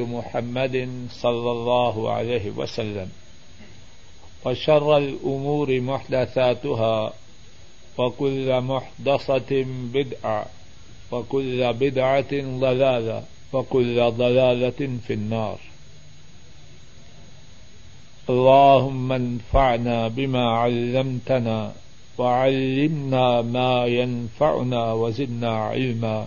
محمد صلى الله عليه وسلم وشر الأمور محدثاتها وكل محدثة بدعة وكل بدعة ضلالة وكل ضلالة في النار. اللهم انفعنا بما علمتنا وعلمنا ما ينفعنا وزدنا علما.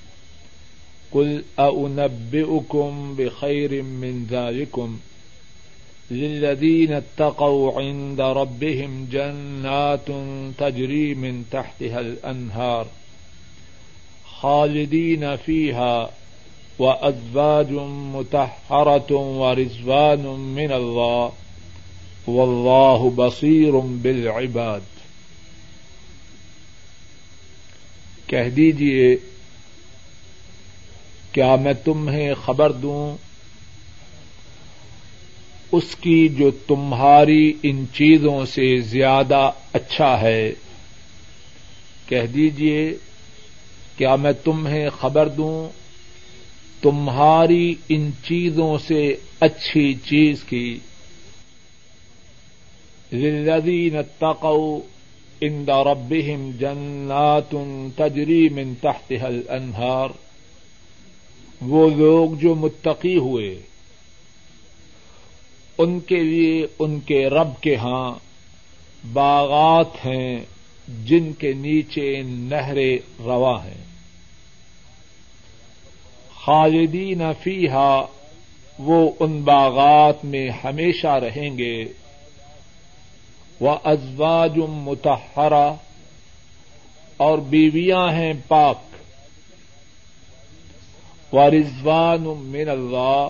قل أنبئكم بخير من ذلكم للذين اتقوا عند ربهم جنات تجري من تحتها الأنهار خالدين فيها وأزواج متحرة ورزوان من الله والله بصير بالعباد کہہ دیجیے کیا میں تمہیں خبر دوں؟ اس کی جو تمہاری ان چیزوں سے زیادہ اچھا ہے۔ کہہ دیجیے کیا میں تمہیں خبر دوں؟ تمہاری ان چیزوں سے اچھی چیز کی۔ للذین اتقوا عند ربهم جنات تجری من تحتها الانہار۔ وہ لوگ جو متقی ہوئے، ان کے لیے ان کے رب کے ہاں باغات ہیں جن کے نیچے نہریں روا ہیں۔ خالدین فیحا وہ ان باغات میں ہمیشہ رہیں گے۔ وہ ازواج متحرہ اور بیویاں ہیں پاک۔ و رضوان من اللہ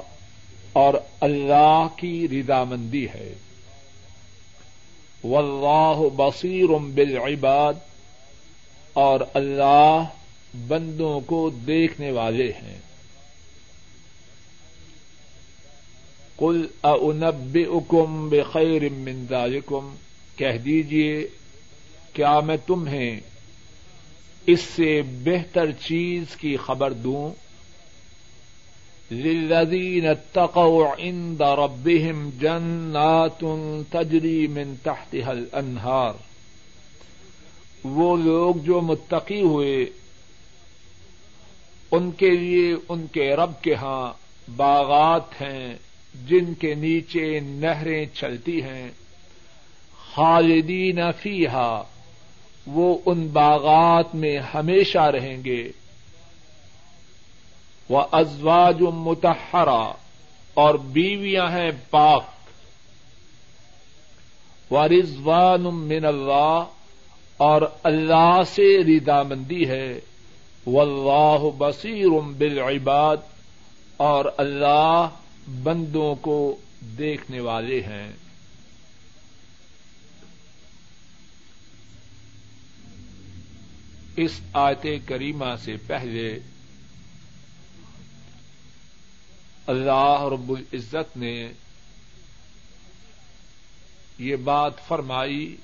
اور اللہ کی رضامندی ہے۔ واللہ بصیر بالعباد اور اللہ بندوں کو دیکھنے والے ہیں۔ کل اونب اکم بخیر ذالکم کہہ دیجیے کیا میں تمہیں اس سے بہتر چیز کی خبر دوں؟ للذین اتقوا عند ربهم جنات تجری من تحتها الانہار وہ لوگ جو متقی ہوئے، ان کے لیے ان کے رب کے ہاں باغات ہیں، جن کے نیچے نہریں چلتی ہیں۔ خالدین فیحا وہ ان باغات میں ہمیشہ رہیں گے۔ وہ ازواج متحرا اور بیویاں ہیں پاک۔ و رضوان من اللہ اور اللہ سے ردامندی ہے۔ واللہ بصیر بالعباد اور اللہ بندوں کو دیکھنے والے ہیں۔ اس آیت کریمہ سے پہلے اللہ رب العزت نے یہ بات فرمائی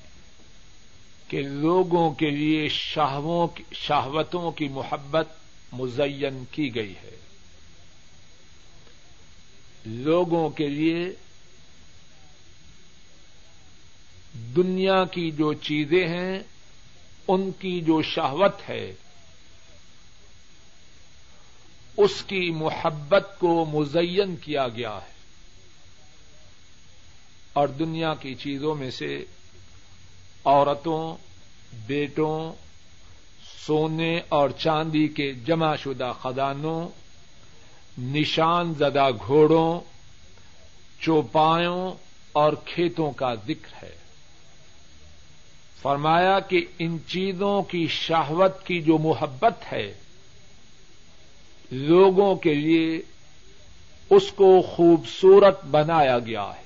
کہ لوگوں کے لیے شہوتوں کی محبت مزین کی گئی ہے۔ لوگوں کے لیے دنیا کی جو چیزیں ہیں، ان کی جو شہوت ہے اس کی محبت کو مزین کیا گیا ہے۔ اور دنیا کی چیزوں میں سے عورتوں، بیٹوں، سونے اور چاندی کے جمع شدہ خدانوں نشان زدہ گھوڑوں، چوپایوں اور کھیتوں کا ذکر ہے۔ فرمایا کہ ان چیزوں کی شہوت کی جو محبت ہے لوگوں کے لیے اس کو خوبصورت بنایا گیا ہے۔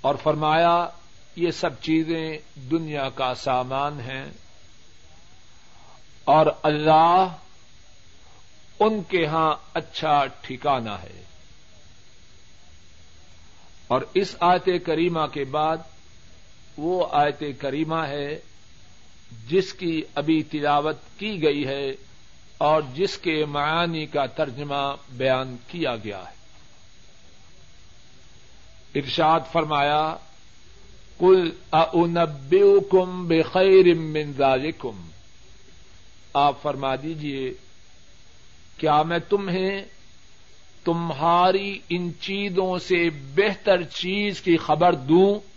اور فرمایا، یہ سب چیزیں دنیا کا سامان ہیں اور اللہ ان کے ہاں اچھا ٹھکانا ہے۔ اور اس آیت کریمہ کے بعد وہ آیت کریمہ ہے جس کی ابھی تلاوت کی گئی ہے اور جس کے معانی کا ترجمہ بیان کیا گیا ہے۔ ارشاد فرمایا کل اونبیکم بخیر من آپ فرما دیجیے کیا میں تمہیں تمہاری ان چیزوں سے بہتر چیز کی خبر دوں؟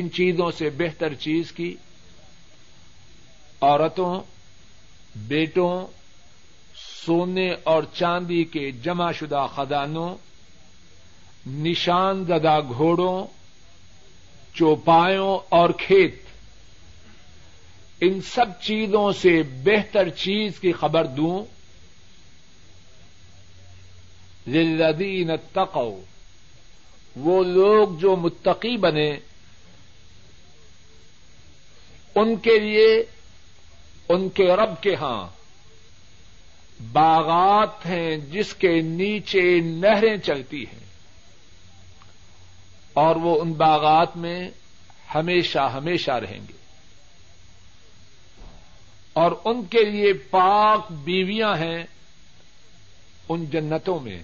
کن چیزوں سے بہتر چیز کی؟ عورتوں، بیٹوں، سونے اور چاندی کے جمع شدہ خدانوں نشان زدہ گھوڑوں، چوپایوں اور کھیت۔ ان سب چیزوں سے بہتر چیز کی خبر دوں۔ للذین اتقوا، وہ لوگ جو متقی بنے ان کے لیے، ان کے رب کے ہاں باغات ہیں جس کے نیچے نہریں چلتی ہیں۔ اور وہ ان باغات میں ہمیشہ ہمیشہ رہیں گے۔ اور ان کے لیے پاک بیویاں ہیں ان جنتوں میں۔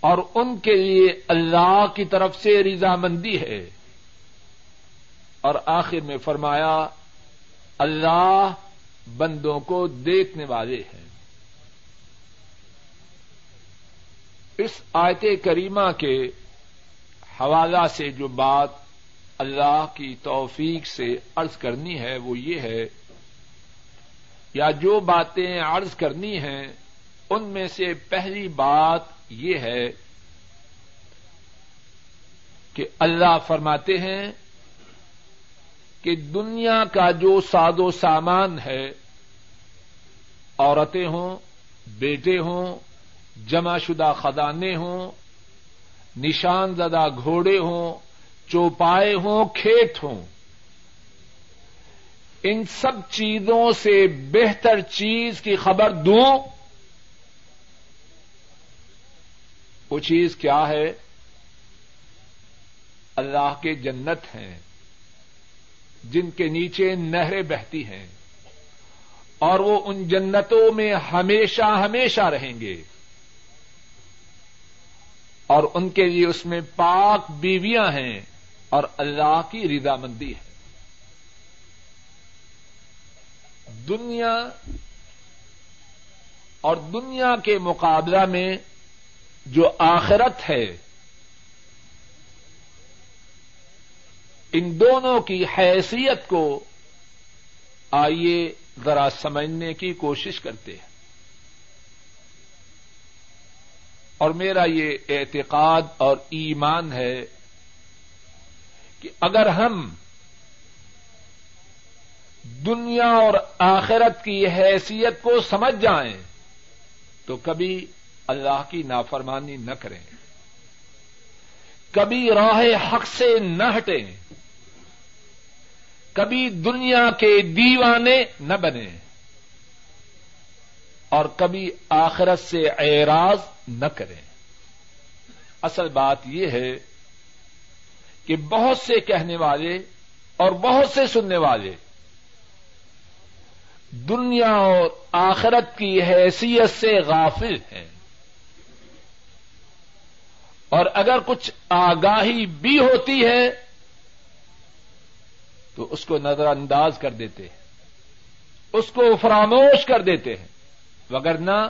اور ان کے لیے اللہ کی طرف سے رضامندی ہے۔ اور آخر میں فرمایا، اللہ بندوں کو دیکھنے والے ہیں۔ اس آیت کریمہ کے حوالہ سے جو بات اللہ کی توفیق سے عرض کرنی ہے، وہ یہ ہے، یا جو باتیں عرض کرنی ہیں، ان میں سے پہلی بات یہ ہے کہ اللہ فرماتے ہیں کہ دنیا کا جو ساد و سامان ہے، عورتیں ہوں، بیٹے ہوں، جمع شدہ خدانے ہوں، نشان زدہ گھوڑے ہوں، چوپائے ہوں، کھیت ہوں، ان سب چیزوں سے بہتر چیز کی خبر دوں، وہ چیز کیا ہے؟ اللہ کے جنت ہیں۔ جن کے نیچے نہریں بہتی ہیں اور وہ ان جنتوں میں ہمیشہ ہمیشہ رہیں گے اور ان کے لیے اس میں پاک بیویاں ہیں اور اللہ کی رضامندی ہے دنیا اور دنیا کے مقابلہ میں جو آخرت ہے ان دونوں کی حیثیت کو آئیے ذرا سمجھنے کی کوشش کرتے ہیں۔ اور میرا یہ اعتقاد اور ایمان ہے کہ اگر ہم دنیا اور آخرت کی حیثیت کو سمجھ جائیں تو کبھی اللہ کی نافرمانی نہ کریں۔ کبھی راہ حق سے نہ ہٹیں۔ کبھی دنیا کے دیوانے نہ بنے اور کبھی آخرت سے اعراض نہ کریں۔ اصل بات یہ ہے کہ بہت سے کہنے والے اور بہت سے سننے والے دنیا اور آخرت کی حیثیت سے غافل ہیں۔ اور اگر کچھ آگاہی بھی ہوتی ہے تو اس کو نظر انداز کر دیتے ہیں۔ اس کو فراموش کر دیتے ہیں۔ وگرنہ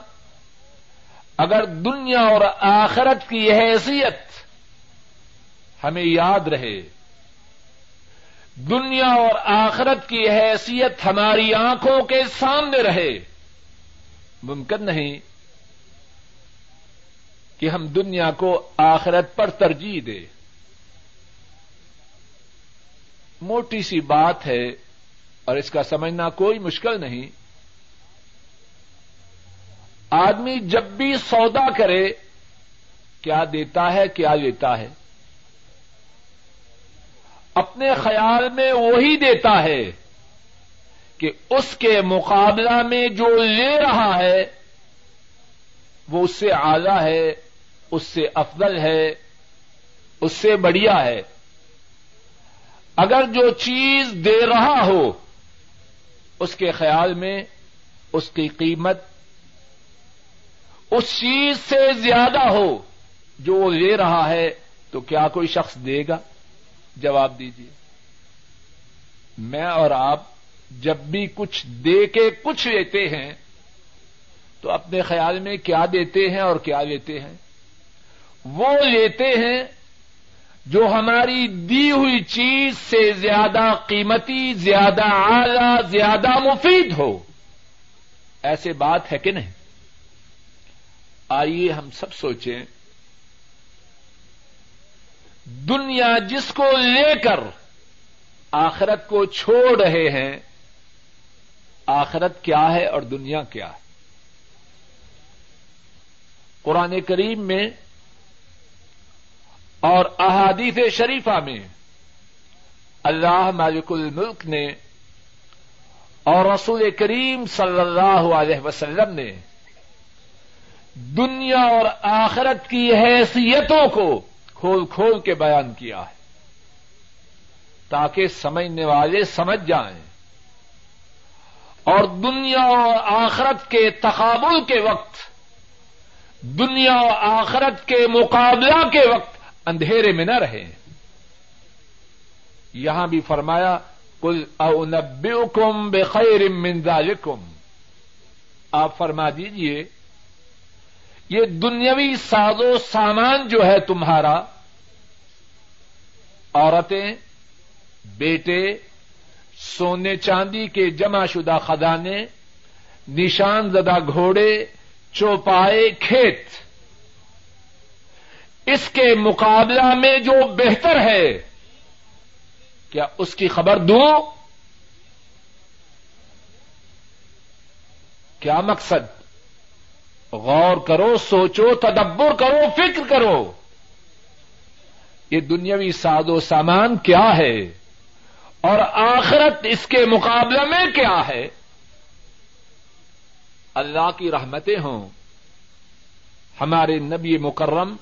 اگر دنیا اور آخرت کی حیثیت ہمیں یاد رہے، دنیا اور آخرت کی حیثیت ہماری آنکھوں کے سامنے رہے، ممکن نہیں کہ ہم دنیا کو آخرت پر ترجیح دیں۔ موٹی سی بات ہے اور اس کا سمجھنا کوئی مشکل نہیں۔ آدمی جب بھی سودا کرے، کیا دیتا ہے، کیا لیتا ہے۔ اپنے خیال میں وہی دیتا ہے کہ اس کے مقابلہ میں جو لے رہا ہے، وہ اس سے اعلی ہے، اس سے افضل ہے، اس سے بڑھیا ہے۔ اگر جو چیز دے رہا ہو، اس کے خیال میں اس کی قیمت اس چیز سے زیادہ ہو، جو وہ لے رہا ہے، تو کیا کوئی شخص دے گا؟ جواب دیجیے میں اور آپ جب بھی کچھ دے کے کچھ لیتے ہیں، تو اپنے خیال میں کیا دیتے ہیں اور کیا لیتے ہیں؟ وہ لیتے ہیں جو ہماری دی ہوئی چیز سے زیادہ قیمتی، زیادہ اعلی، زیادہ مفید ہو۔ ایسے بات ہے کہ نہیں؟ آئیے ہم سب سوچیں۔ دنیا جس کو لے کر آخرت کو چھوڑ رہے ہیں، آخرت کیا ہے اور دنیا کیا ہے؟ قرآن کریم میں اور احادیث شریفہ میں اللہ مالک الملک نے اور رسول کریم صلی اللہ علیہ وسلم نے دنیا اور آخرت کی حیثیتوں کو کھول کھول کے بیان کیا ہے تاکہ سمجھنے والے سمجھ جائیں اور دنیا اور آخرت کے تقابل کے وقت دنیا اور آخرت کے مقابلہ کے وقت اندھیرے میں نہ رہے۔ یہاں بھی فرمایا کل اونبم بے خیر ذالکم آپ فرما دیجیے یہ دنیاوی ساز و سامان جو ہے تمہارا، عورتیں، بیٹے، سونے چاندی کے جمع شدہ خزانے، نشان زدہ گھوڑے، چوپائے کھیت۔ اس کے مقابلہ میں جو بہتر ہے، کیا اس کی خبر دوں؟ کیا مقصد؟ غور کرو، سوچو، تدبر کرو، فکر کرو۔ یہ دنیاوی ساد و سامان کیا ہے؟ اور آخرت اس کے مقابلے میں کیا ہے؟ اللہ کی رحمتیں ہوں۔ ہمارے نبی مکرم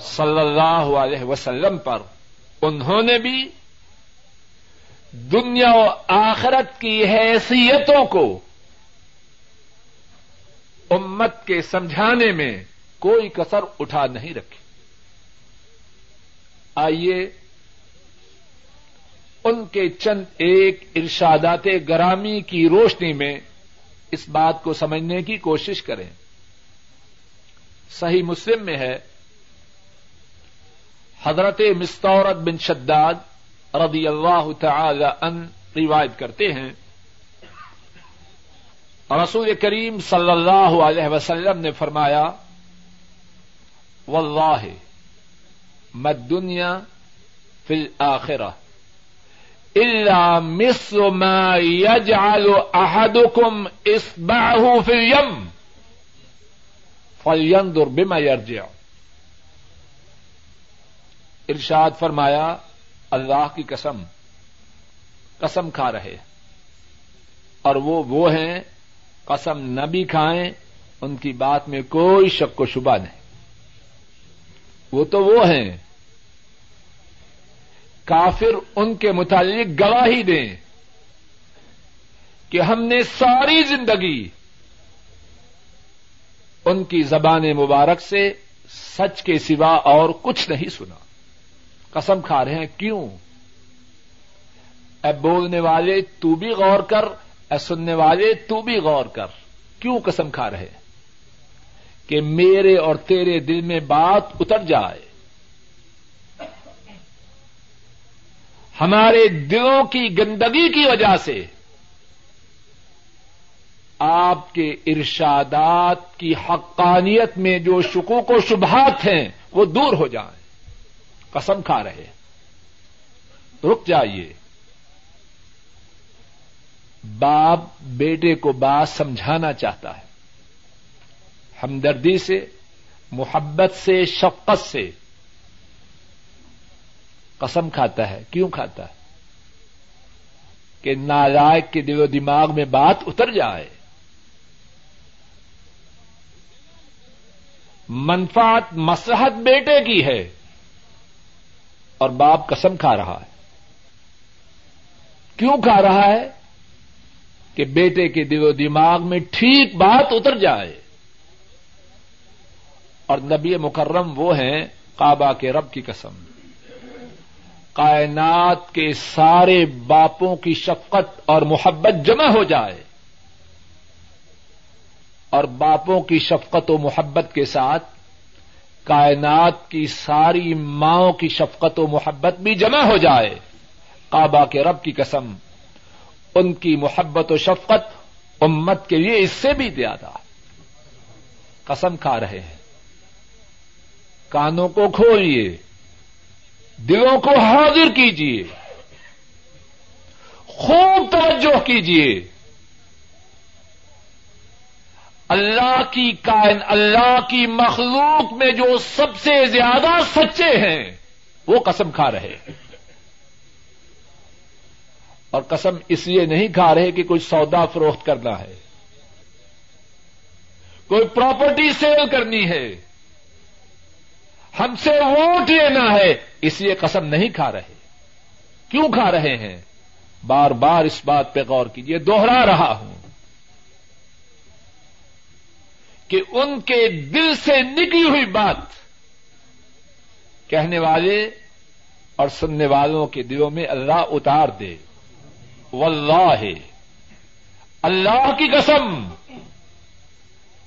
صلی اللہ علیہ وسلم پر انہوں نے بھی دنیا و آخرت کی حیثیتوں کو امت کے سمجھانے میں کوئی کسر اٹھا نہیں رکھی۔ آئیے ان کے چند ایک ارشادات گرامی کی روشنی میں اس بات کو سمجھنے کی کوشش کریں۔ صحیح مسلم میں ہے حضرت مستورت بن شداد رضی اللہ تعالی ان روایت کرتے ہیں۔ رسول کریم صلی اللہ علیہ وسلم نے فرمایا، واللہ مد دنیا فی الآخرہ الا مثل ما يجعل احدكم اصبعه في اليم فلينظر بما يرجع ارشاد فرمایا، اللہ کی قسم قسم کھا رہے اور وہ وہ ہیں، قسم نہ بھی کھائیں، ان کی بات میں کوئی شک و شبہ نہیں۔ وہ تو وہ ہیں۔ کافر ان کے متعلق گواہی دیں کہ ہم نے ساری زندگی ان کی زبان مبارک سے سچ کے سوا اور کچھ نہیں سنا۔ قسم کھا رہے ہیں، کیوں؟ اے بولنے والے، تو بھی غور کر، اے سننے والے، تو بھی غور کر۔ کیوں قسم کھا رہے؟ کہ میرے اور تیرے دل میں بات اتر جائے۔ ہمارے دلوں کی گندگی کی وجہ سے آپ کے ارشادات کی حقانیت میں جو شکوک و شبہات ہیں، وہ دور ہو جائیں۔ قسم کھا رہے رک جائیے۔ باپ بیٹے کو بات سمجھانا چاہتا ہے۔ ہمدردی سے، محبت سے، شفقت سے۔ قسم کھاتا ہے۔ کیوں کھاتا ہے؟ کہ نالائق کے دل و دماغ میں بات اتر جائے۔ منفات مسحت بیٹے کی ہے۔ اور باپ قسم کھا رہا ہے۔ کیوں کھا رہا ہے؟ کہ بیٹے کے دل و دماغ میں ٹھیک بات اتر جائے۔ اور نبی مکرم وہ ہیں کعبہ کے رب کی قسم۔ کائنات کے سارے باپوں کی شفقت اور محبت جمع ہو جائے۔ اور باپوں کی شفقت و محبت کے ساتھ کائنات کی ساری ماؤں کی شفقت و محبت بھی جمع ہو جائے۔ کعبہ کے رب کی قسم، ان کی محبت و شفقت امت کے لیے اس سے بھی زیادہ۔ قسم کھا رہے ہیں۔ کانوں کو کھولئے دلوں کو حاضر کیجیے۔ خوب توجہ کیجیے۔ اللہ کی کائن، اللہ کی مخلوق میں جو سب سے زیادہ سچے ہیں، وہ قسم کھا رہے اور قسم اس لیے نہیں کھا رہے کہ کوئی سودا فروخت کرنا ہے۔ کوئی پراپرٹی سیل کرنی ہے۔ ہم سے ووٹ لینا ہے۔ اس لیے قسم نہیں کھا رہے۔ کیوں کھا رہے ہیں؟ بار بار اس بات پہ غور کیجیے دوہرا رہا ہوں۔ کہ ان کے دل سے نکلی ہوئی بات کہنے والے اور سننے والوں کے دلوں میں اللہ اتار دے۔ واللہ۔ اللہ کی قسم۔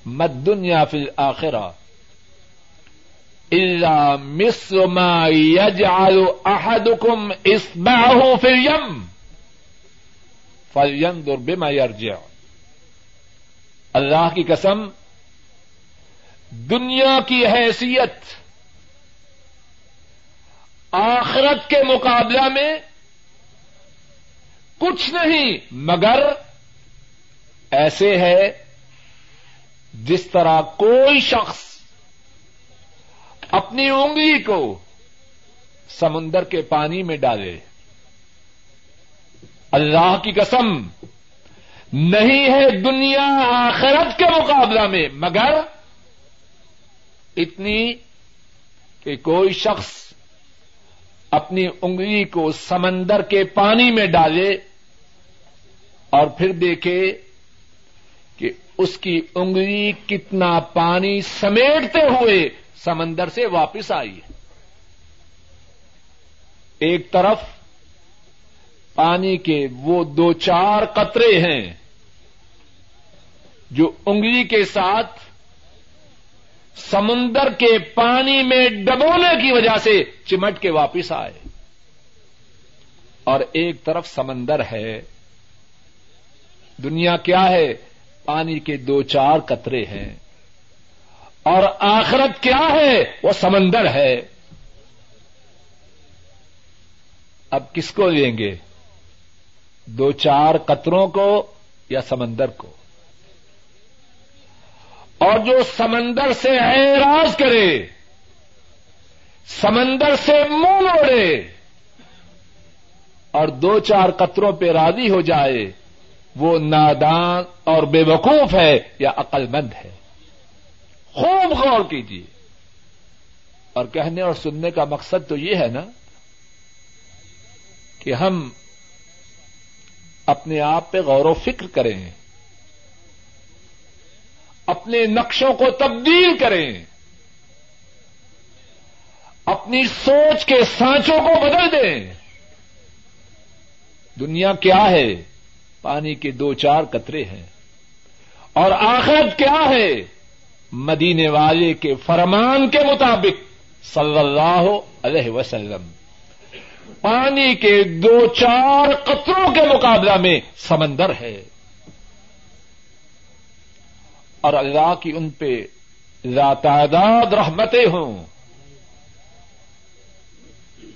مد دنیا فی الآخرہ الا مصر ما يجعل احدكم اصبعه في اليم فلينظر بما يرجع اللہ کی قسم۔ دنیا کی حیثیت آخرت کے مقابلہ میں کچھ نہیں، مگر ایسے ہے جس طرح کوئی شخص اپنی انگلی کو سمندر کے پانی میں ڈالے۔ اللہ کی قسم، نہیں ہے دنیا آخرت کے مقابلہ میں، مگر اتنی کہ کوئی شخص اپنی انگلی کو سمندر کے پانی میں ڈالے اور پھر دیکھے کہ اس کی انگلی کتنا پانی سمیٹتے ہوئے سمندر سے واپس آئی ہے۔ ایک طرف پانی کے وہ دو چار قطرے ہیں جو انگلی کے ساتھ سمندر کے پانی میں ڈبونے کی وجہ سے چمٹ کے واپس آئے۔ اور ایک طرف سمندر ہے۔ دنیا کیا ہے؟ پانی کے دو چار قطرے ہیں۔ اور آخرت کیا ہے؟ وہ سمندر ہے۔ اب کس کو لیں گے؟ دو چار قطروں کو یا سمندر کو؟ اور جو سمندر سے اعراض کرے، سمندر سے منہ موڑے اور دو چار قطروں پہ راضی ہو جائے، وہ نادان اور بے وقوف ہے یا عقل مند ہے۔ خوب غور کیجیے۔ اور کہنے اور سننے کا مقصد تو یہ ہے نا کہ ہم اپنے آپ پہ غور و فکر کریں۔ اپنے نقشوں کو تبدیل کریں۔ اپنی سوچ کے سانچوں کو بدل دیں۔ دنیا کیا ہے؟ پانی کے دو چار قطرے ہیں۔ اور آخرت کیا ہے؟ مدینے والے کے فرمان کے مطابق صلی اللہ علیہ وسلم۔ پانی کے دو چار قطروں کے مقابلہ میں سمندر ہے۔ اور اللہ کی ان پہ تعداد رحمتیں ہوں۔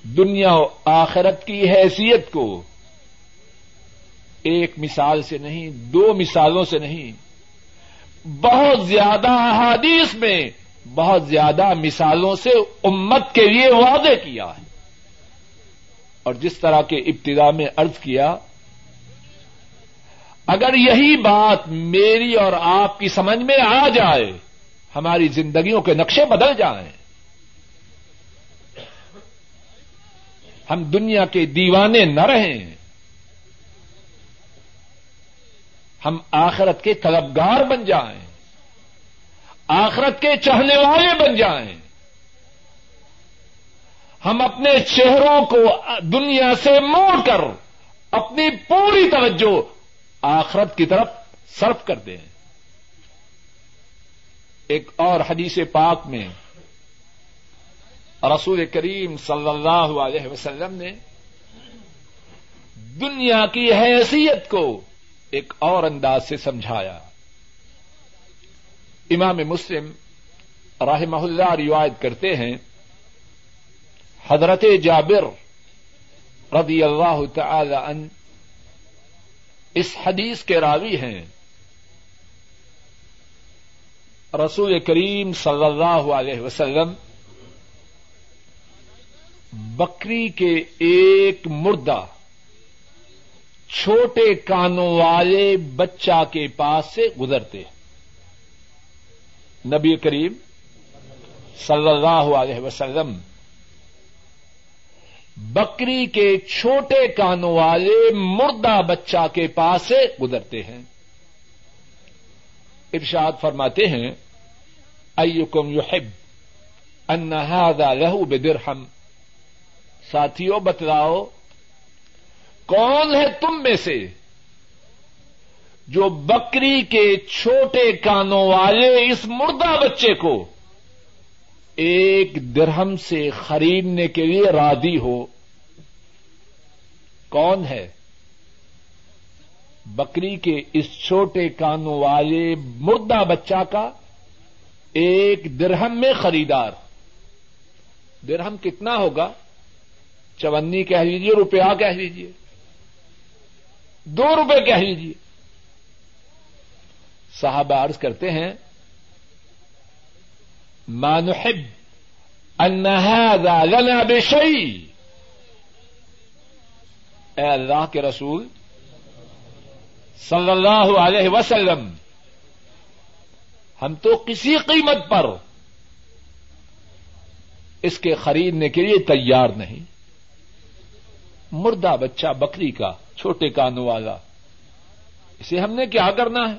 دنیا و آخرت کی حیثیت کو ایک مثال سے نہیں، دو مثالوں سے نہیں۔ بہت زیادہ احادیث میں بہت زیادہ مثالوں سے امت کے لیے وعدے کیا ہے۔ اور جس طرح کے ابتدا میں ارض کیا اگر یہی بات میری اور آپ کی سمجھ میں آ جائے، ہماری زندگیوں کے نقشے بدل جائیں۔ ہم دنیا کے دیوانے نہ رہیں۔ ہم آخرت کے طلبگار بن جائیں۔ آخرت کے چہنے والے بن جائیں۔ ہم اپنے چہروں کو دنیا سے موڑ کر اپنی پوری توجہ آخرت کی طرف صرف کر دیں۔ ایک اور حدیث پاک میں رسول کریم صلی اللہ علیہ وسلم نے دنیا کی حیثیت کو ایک اور انداز سے سمجھایا۔ امام مسلم رحمہ اللہ روایت کرتے ہیں، حضرت جابر رضی اللہ تعالی ان اس حدیث کے راوی ہیں۔ رسول کریم صلی اللہ علیہ وسلم بکری کے ایک مردہ چھوٹے کانوں والے بچہ کے پاس سے گزرتے۔ نبی کریم صلی اللہ علیہ وسلم بکری کے چھوٹے کانوں والے مردہ بچہ کے پاس سے گزرتے ہیں۔ ارشاد فرماتے ہیں، ایکم یحب ان هذا له بدرہم ساتھیوں بتلاؤ، کون ہے تم میں سے جو بکری کے چھوٹے کانوں والے اس مردہ بچے کو ایک درہم سے خریدنے کے لیے رادی ہو؟ کون ہے؟ بکری کے اس چھوٹے کانوں والے مردہ بچہ کا ایک درہم میں خریدار۔ درہم کتنا ہوگا؟ چونی کہہ لیجیے روپیہ کہہ لیجیے دو روپے کہہ لیجیے صاحب عرض کرتے ہیں مانحب ان هذا لنا بشيء۔ اے اللہ کے رسول صلی اللہ علیہ وسلم، ہم تو کسی قیمت پر اس کے خریدنے کے لیے تیار نہیں۔ مردہ بچہ، بکری کا، چھوٹے کانوں والا، اسے ہم نے کیا کرنا ہے؟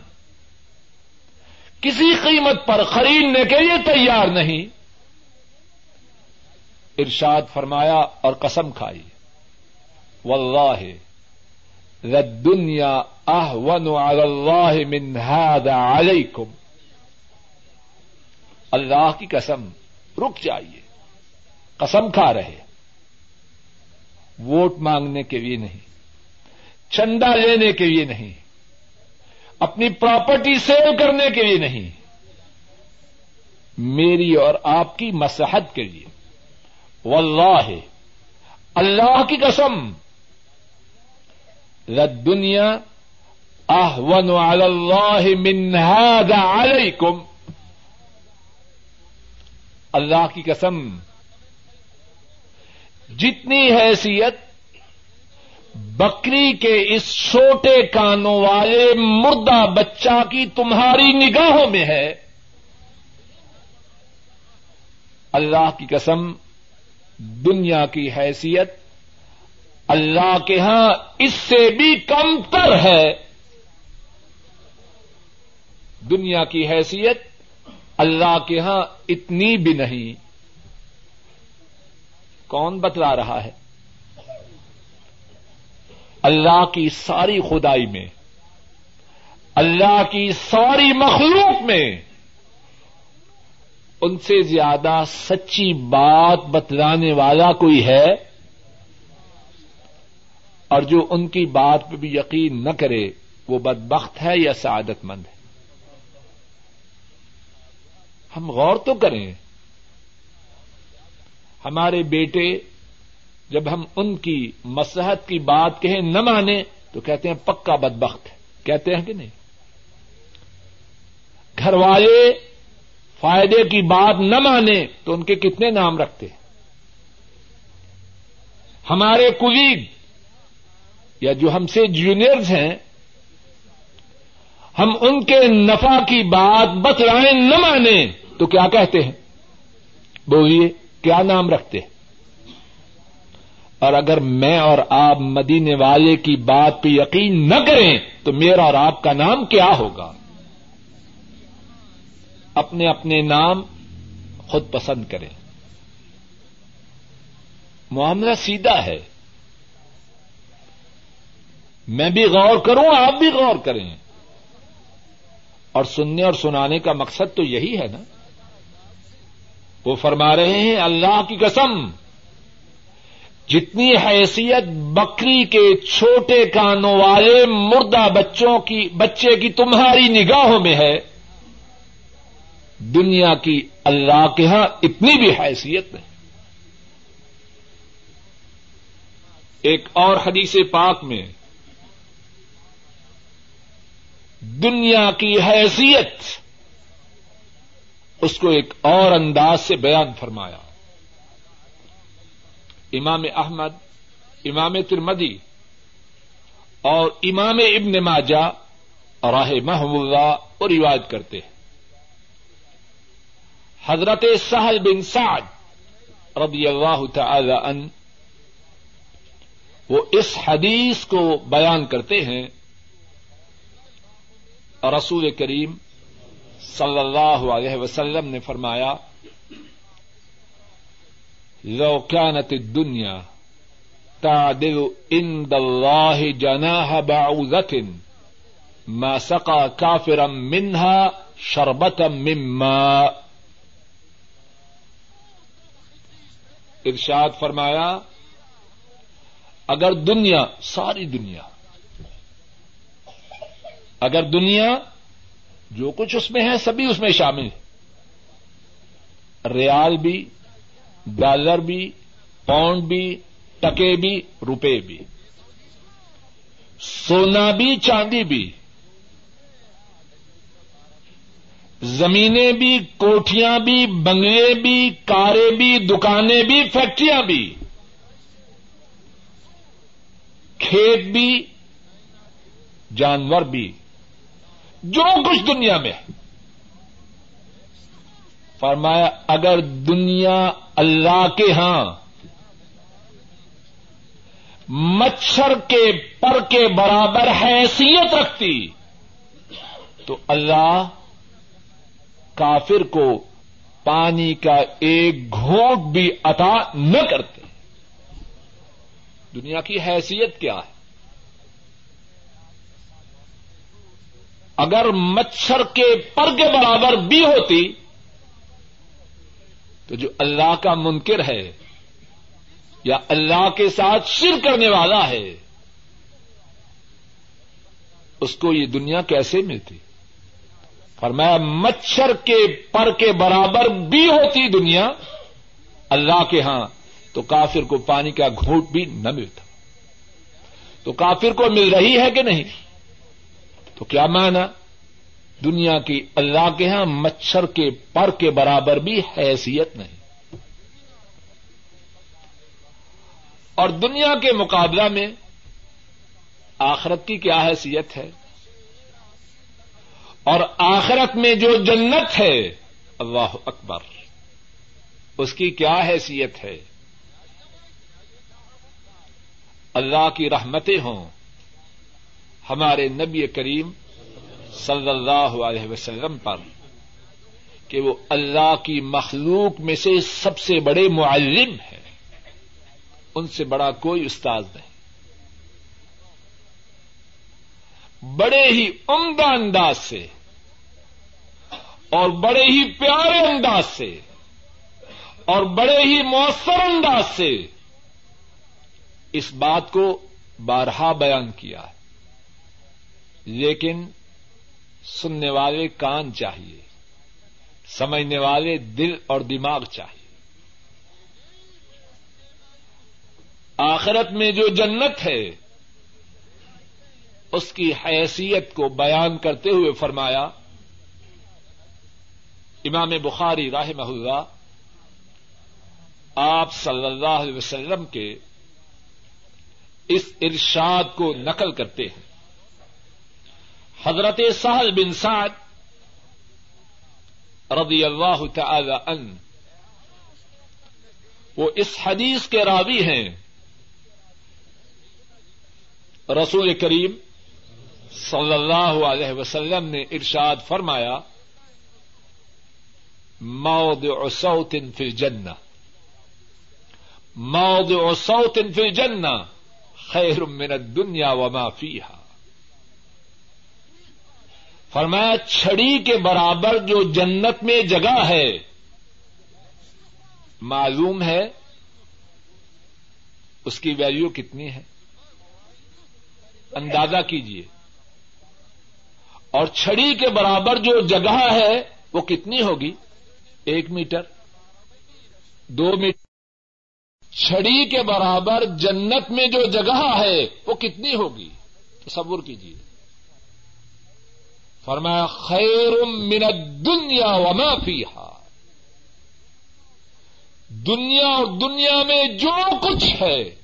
کسی قیمت پر خریدنے کے لیے تیار نہیں۔ ارشاد فرمایا اور قسم کھائی۔ واللہ دنیا احون على اللہ من هذا علیکم۔ اللہ کی قسم، رک جائیے، قسم کھا رہے ووٹ مانگنے کے لیے نہیں، چندہ لینے کے لیے نہیں، اپنی پراپرٹی سیل کرنے کے لیے نہیں۔ میری اور آپ کی مسحت کے لیے۔ واللہ، اللہ کی قسم رد دنیا احون علی اللہ من هذا علیکم اللہ کی قسم، جتنی حیثیت بکری کے اس چھوٹے کانوں والے مردہ بچہ کی تمہاری نگاہوں میں ہے، اللہ کی قسم، دنیا کی حیثیت اللہ کے ہاں اس سے بھی کم تر ہے۔ دنیا کی حیثیت اللہ کے ہاں اتنی بھی نہیں۔ کون بتلا رہا ہے؟ اللہ کی ساری خدائی میں، اللہ کی ساری مخلوق میں۔ ان سے زیادہ سچی بات بتلانے والا کوئی ہے؟ اور جو ان کی بات پہ بھی یقین نہ کرے، وہ بدبخت ہے یا سعادت مند ہے؟ ہم غور تو کریں۔ ہمارے بیٹے جب ہم ان کی مسحت کی بات کہیں نہ مانے تو کہتے ہیں پکا بدبخت ہے۔ کہتے ہیں کہ نہیں؟ گھر والے فائدے کی بات نہ مانے تو ان کے کتنے نام رکھتے ہیں؟ ہمارے کولیگ یا جو ہم سے جونیئرز ہیں، ہم ان کے نفع کی بات بتلائیں نہ مانیں، تو کیا کہتے ہیں؟ بولیے، کیا نام رکھتے ہیں؟ اور اگر میں اور آپ مدینے والے کی بات پہ یقین نہ کریں، تو میرا اور آپ کا نام کیا ہوگا؟ اپنے اپنے نام خود پسند کریں۔ معاملہ سیدھا ہے۔ میں بھی غور کروں، آپ بھی غور کریں۔ اور سننے اور سنانے کا مقصد تو یہی ہے نا۔ وہ فرما رہے ہیں، اللہ کی قسم، جتنی حیثیت بکری کے چھوٹے کانوں والے مردہ بچوں کی، بچے کی تمہاری نگاہوں میں ہے، دنیا کی اللہ کے ہاں اتنی بھی حیثیت نہیں۔ ایک اور حدیث پاک میں دنیا کی حیثیت اس کو ایک اور انداز سے بیان فرمایا۔ امام احمد، امام ترمدی اور امام ابن ماجا راہ محم اللہ اور روایت کرتے ہیں۔ حضرت سہل بن سعد رضی اللہ تعالی ان وہ اس حدیث کو بیان کرتے ہیں اور رسول کریم صلی اللہ علیہ وسلم نے فرمایا، لو كانت الدنيا تعدل عند الله جناح بعوذة ما سقى كافرا منها شربة من ماء ارشاد فرمایا، اگر دنیا، ساری دنیا اگر دنیا جو کچھ اس میں ہے، سبھی اس میں شامل ہے۔ ریال بھی، ڈالر بھی، پاؤنڈ بھی، ٹکے بھی، روپے بھی۔ سونا بھی، چاندی بھی۔ زمینیں بھی کوٹیاں بھی، بنگلے بھی، کاریں بھی، دکانیں بھی، فیکٹریاں بھی۔ کھیت بھی، جانور بھی۔ جو کچھ دنیا میں۔ ہے فرمایا، اگر دنیا اللہ کے ہاں مچھر کے پر کے برابر حیثیت رکھتی، تو اللہ کافر کو پانی کا ایک گھونٹ بھی عطا نہ کرتے۔ دنیا کی حیثیت کیا ہے؟ اگر مچھر کے پر کے برابر بھی ہوتی تو جو اللہ کا منکر ہے یا اللہ کے ساتھ شر کرنے والا ہے، اس کو یہ دنیا کیسے ملتی؟ فرمایا، مچھر کے پر کے برابر بھی ہوتی دنیا اللہ کے ہاں تو کافر کو پانی کا گھوٹ بھی نہ ملتا۔ تو کافر کو مل رہی ہے کہ نہیں؟ تو کیا مانا؟ دنیا کی اللہ کے ہاں مچھر کے پر کے برابر بھی حیثیت نہیں۔ اور دنیا کے مقابلہ میں آخرت کی کیا حیثیت ہے؟ اور آخرت میں جو جنت ہے، اللہ اکبر، اس کی کیا حیثیت ہے؟ اللہ کی رحمتیں ہوں۔ ہمارے نبی کریم صلی اللہ علیہ وسلم پر کہ وہ اللہ کی مخلوق میں سے سب سے بڑے معلم ہیں۔ ان سے بڑا کوئی استاذ نہیں۔ بڑے ہی عمدہ انداز سے اور بڑے ہی پیارے انداز سے اور بڑے ہی مؤثر انداز سے اس بات کو بارہا بیان کیا۔ ہے لیکن سننے والے کان چاہیے، سمجھنے والے دل اور دماغ چاہیے۔ آخرت میں جو جنت ہے، اس کی حیثیت کو بیان کرتے ہوئے فرمایا، امام بخاری راہ اللہ، آپ صلی اللہ علیہ وسلم کے اس ارشاد کو نقل کرتے ہیں۔ حضرت سہل بن سعد رضی اللہ تعالی ان وہ اس حدیث کے راوی ہیں۔ رسول کریم صلی اللہ علیہ وسلم نے ارشاد فرمایا، موضع صوت فی الجنہ۔ موضع صوت فی الجنہ خیر من الدنیا وما فیہا۔ فرمایا، چھڑی کے برابر جو جنت میں جگہ ہے، معلوم ہے اس کی ویلیو کتنی ہے؟ اندازہ کیجیے اور چھڑی کے برابر جو جگہ ہے، وہ کتنی ہوگی؟ ایک میٹر، دو میٹر۔ چھڑی کے برابر جنت میں جو جگہ ہے، وہ کتنی ہوگی؟ تصور کیجیے فرمایا خیر من الدنیا وما فیہا۔ دنیا اور دنیا میں جو کچھ ہے۔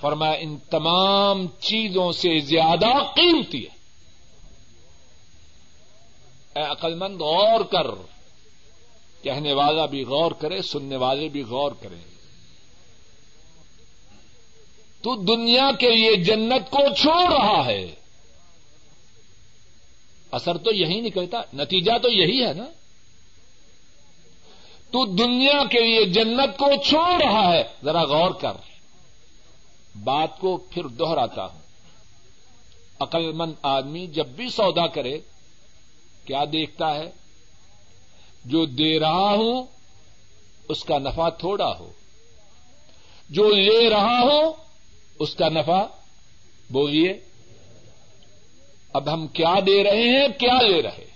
فرمایا، ان تمام چیزوں سے زیادہ قیمتی ہے۔ اے عقلمند، غور کر۔ کہنے والا بھی غور کرے، سننے والے بھی غور کریں۔ تو دنیا کے لیے جنت کو چھوڑ رہا ہے۔ اثر تو یہی نکلتا نتیجہ تو یہی ہے نا۔ تو دنیا کے لیے جنت کو چھوڑ رہا ہے، ذرا غور کر۔ بات کو پھر دوہراتا ہوں۔ عقل مند آدمی جب بھی سودا کرے، کیا دیکھتا ہے؟ جو دے رہا ہوں، اس کا نفع تھوڑا ہو۔ جو لے رہا ہو اس کا نفع، بولیے۔ اب ہم کیا دے رہے ہیں، کیا لے رہے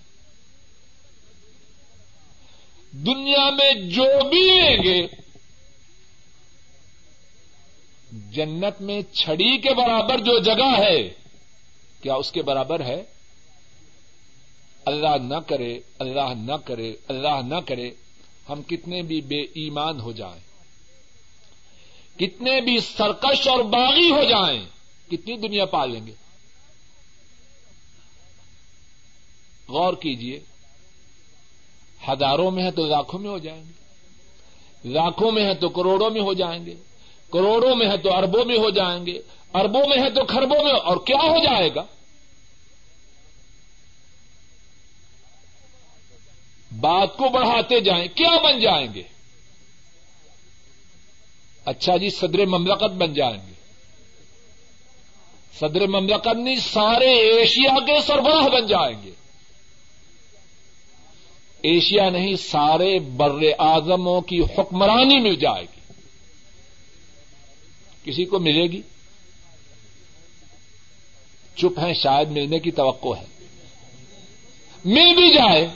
دنیا میں جو بھی لیں گے، جنت میں چھڑی کے برابر جو جگہ ہے، کیا اس کے برابر ہے؟ اللہ نہ کرے، اللہ نہ کرے، اللہ نہ کرے، ہم کتنے بھی بے ایمان ہو جائیں، کتنے بھی سرکش اور باغی ہو جائیں، کتنی دنیا پالیں گے؟ غور کیجیے ہزاروں میں ہے تو لاکھوں میں ہو جائیں گے، لاکھوں میں ہے تو کروڑوں میں ہو جائیں گے، کروڑوں میں ہے تو اربوں میں ہو جائیں گے، اربوں میں ہے تو خربوں میں، اور کیا ہو جائے گا؟ بات کو بڑھاتے جائیں، کیا بن جائیں گے؟ اچھا جی صدر مملکت بن جائیں گے۔ صدر مملکت نہیں، سارے ایشیا کے سربراہ بن جائیں گے۔ ایشیا نہیں، سارے بر اعظموں کی حکمرانی مل جائے گی۔ کسی کو ملے گی؟ چپ ہے شاید ملنے کی توقع ہے۔ مل بھی جائے۔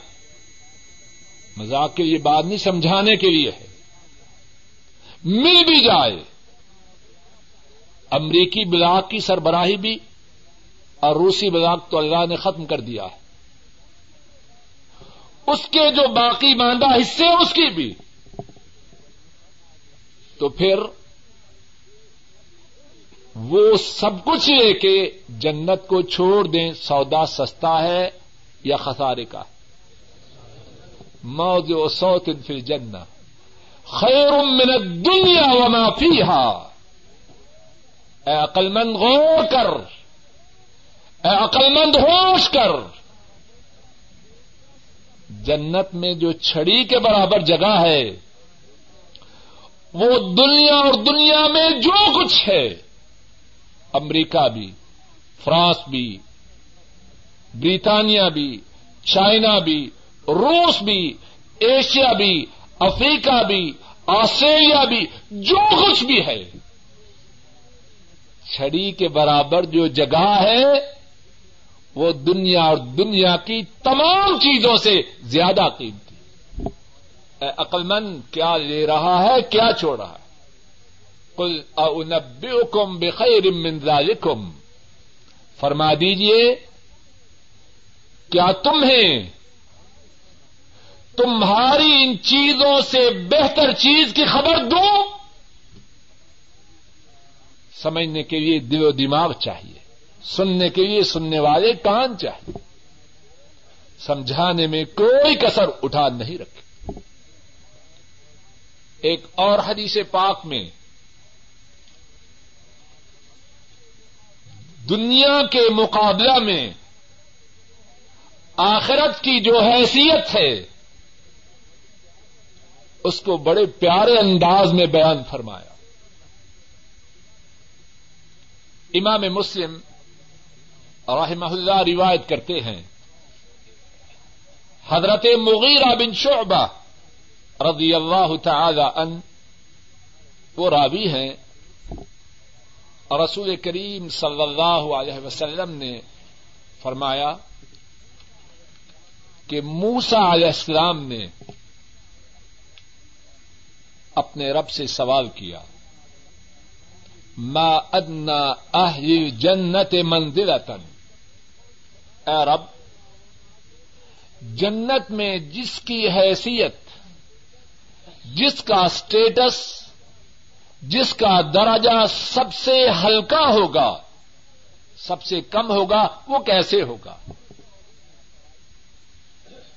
مزاق کے لیے بات نہیں، سمجھانے کے لیے ہے۔ مل بھی جائے۔ امریکی بلاک کی سربراہی بھی اور روسی بلاک تو اللہ نے ختم کر دیا ہے۔ اس کے جو باقی ماندہ حصے اس کی بھی۔ تو پھر وہ سب کچھ لے کے جنت کو چھوڑ دیں، سودا سستا ہے یا خسارے کا۔ موج و سوت فی جن خیر من الدنیا وما فیہا۔ اے عقلمند، غور کر۔ اے عقلمند، ہوش کر۔ جنت میں جو چھڑی کے برابر جگہ ہے، وہ دنیا اور دنیا میں جو کچھ ہے، امریکہ بھی، فرانس بھی بریٹانیہ بھی، چائنا بھی، روس بھی، ایشیا بھی، افریقہ بھی، آسٹریلیا بھی، جو کچھ بھی ہے، چھڑی کے برابر جو جگہ ہے وہ دنیا اور دنیا کی تمام چیزوں سے زیادہ قیمتی عقل مند، کیا لے رہا ہے، کیا چھوڑ رہا ہے؟ کل اونبم بخیر ذالکم فرما دیجیے کیا تمہیں تمہاری ان چیزوں سے بہتر چیز کی خبر دوں؟ سمجھنے کے لیے دل و دماغ چاہیے۔ سننے کے لیے سننے والے کان چاہیے سمجھانے میں کوئی کسر اٹھا نہیں رکھے۔ ایک اور حدیث پاک میں دنیا کے مقابلہ میں آخرت کی جو حیثیت ہے، اس کو بڑے پیارے انداز میں بیان فرمایا۔ امام مسلم رحمہ اللہ روایت کرتے ہیں۔ حضرت مغیرہ بن شعبہ رضی اللہ تعالی ان وہ راوی ہیں۔ رسول کریم صلی اللہ علیہ وسلم نے فرمایا کہ موسا علیہ السلام نے اپنے رب سے سوال کیا، ما ادنا اہل جنت منزلتن اے رب، جنت میں جس کی حیثیت، جس کا اسٹیٹس جس کا درجہ سب سے ہلکا ہوگا، سب سے کم ہوگا، وہ کیسے ہوگا؟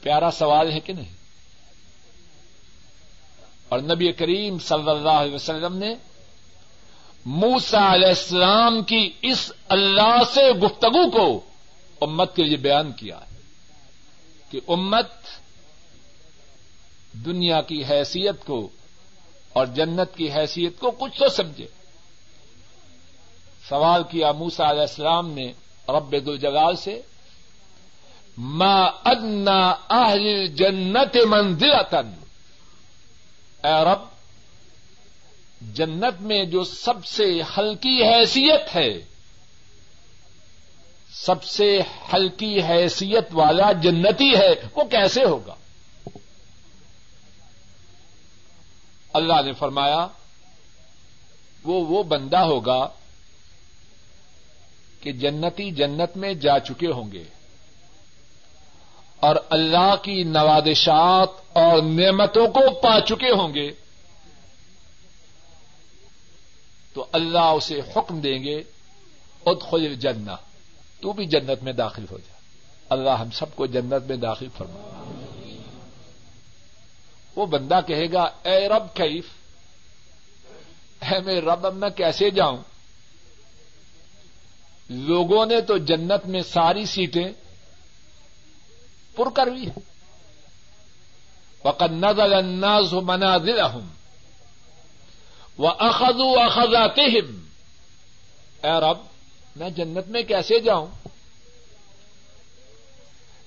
پیارا سوال ہے کہ نہیں؟ اور نبی کریم صلی اللہ علیہ وسلم نے موسا علیہ السلام کی اس اللہ سے گفتگو کو امت کے لیے بیان کیا ہے کہ امت دنیا کی حیثیت کو اور جنت کی حیثیت کو کچھ تو سمجھے۔ سوال کیا موسا علیہ السلام نے رب الجلال سے، ما ادنا اہل جنت منزلتن اے رب، جنت میں جو سب سے ہلکی حیثیت ہے سب سے ہلکی حیثیت والا جنتی ہے، وہ کیسے ہوگا؟ اللہ نے فرمایا، وہ وہ بندہ ہوگا کہ جنتی جنت میں جا چکے ہوں گے۔ اور اللہ کی نوادشات اور نعمتوں کو پا چکے ہوں گے۔ تو اللہ اسے حکم دیں گے، ادخل جنہ تو بھی جنت میں داخل ہو جا۔ اللہ ہم سب کو جنت میں داخل فرما۔ وہ بندہ کہے گا، اے رب کیف؟ اے میں رب، اب میں کیسے جاؤں؟ لوگوں نے تو جنت میں ساری سیٹیں پر کروی ہے وقت نزل الناس منازلهم اخذو اخذاتهم اے رب میں جنت میں کیسے جاؤں؟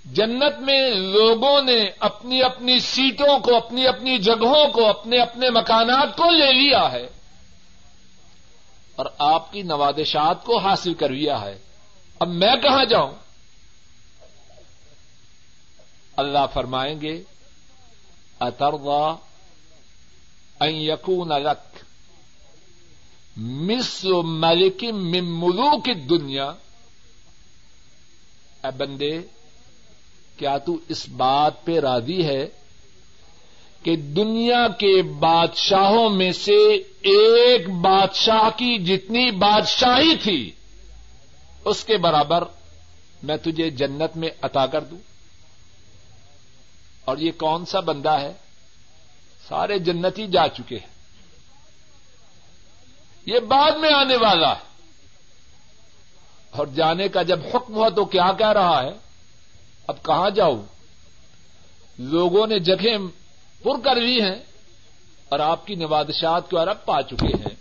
جنت میں لوگوں نے اپنی اپنی سیٹوں کو، اپنی اپنی جگہوں کو، اپنے اپنے مکانات کو لے لیا ہے اور آپ کی نوادشات کو حاصل کر لیا ہے۔ اب میں کہاں جاؤں؟ اللہ فرمائیں گے اتروا ان یقون لک مس ملک ملو کی دنیا۔ اے بندے، کیا تو اس بات پہ راضی ہے کہ دنیا کے بادشاہوں میں سے ایک بادشاہ کی جتنی بادشاہی تھی، اس کے برابر میں تجھے جنت میں عطا کر دوں۔ اور یہ کون سا بندہ ہے؟ سارے جنتی جا چکے ہیں۔ یہ بعد میں آنے والا ہے۔ اور جانے کا جب حکم ہوا تو کیا کہہ رہا ہے؟ اب کہاں جاؤ لوگوں نے جگہیں پر کر لی ہیں اور آپ کی نوادشات کو عرب پا چکے ہیں۔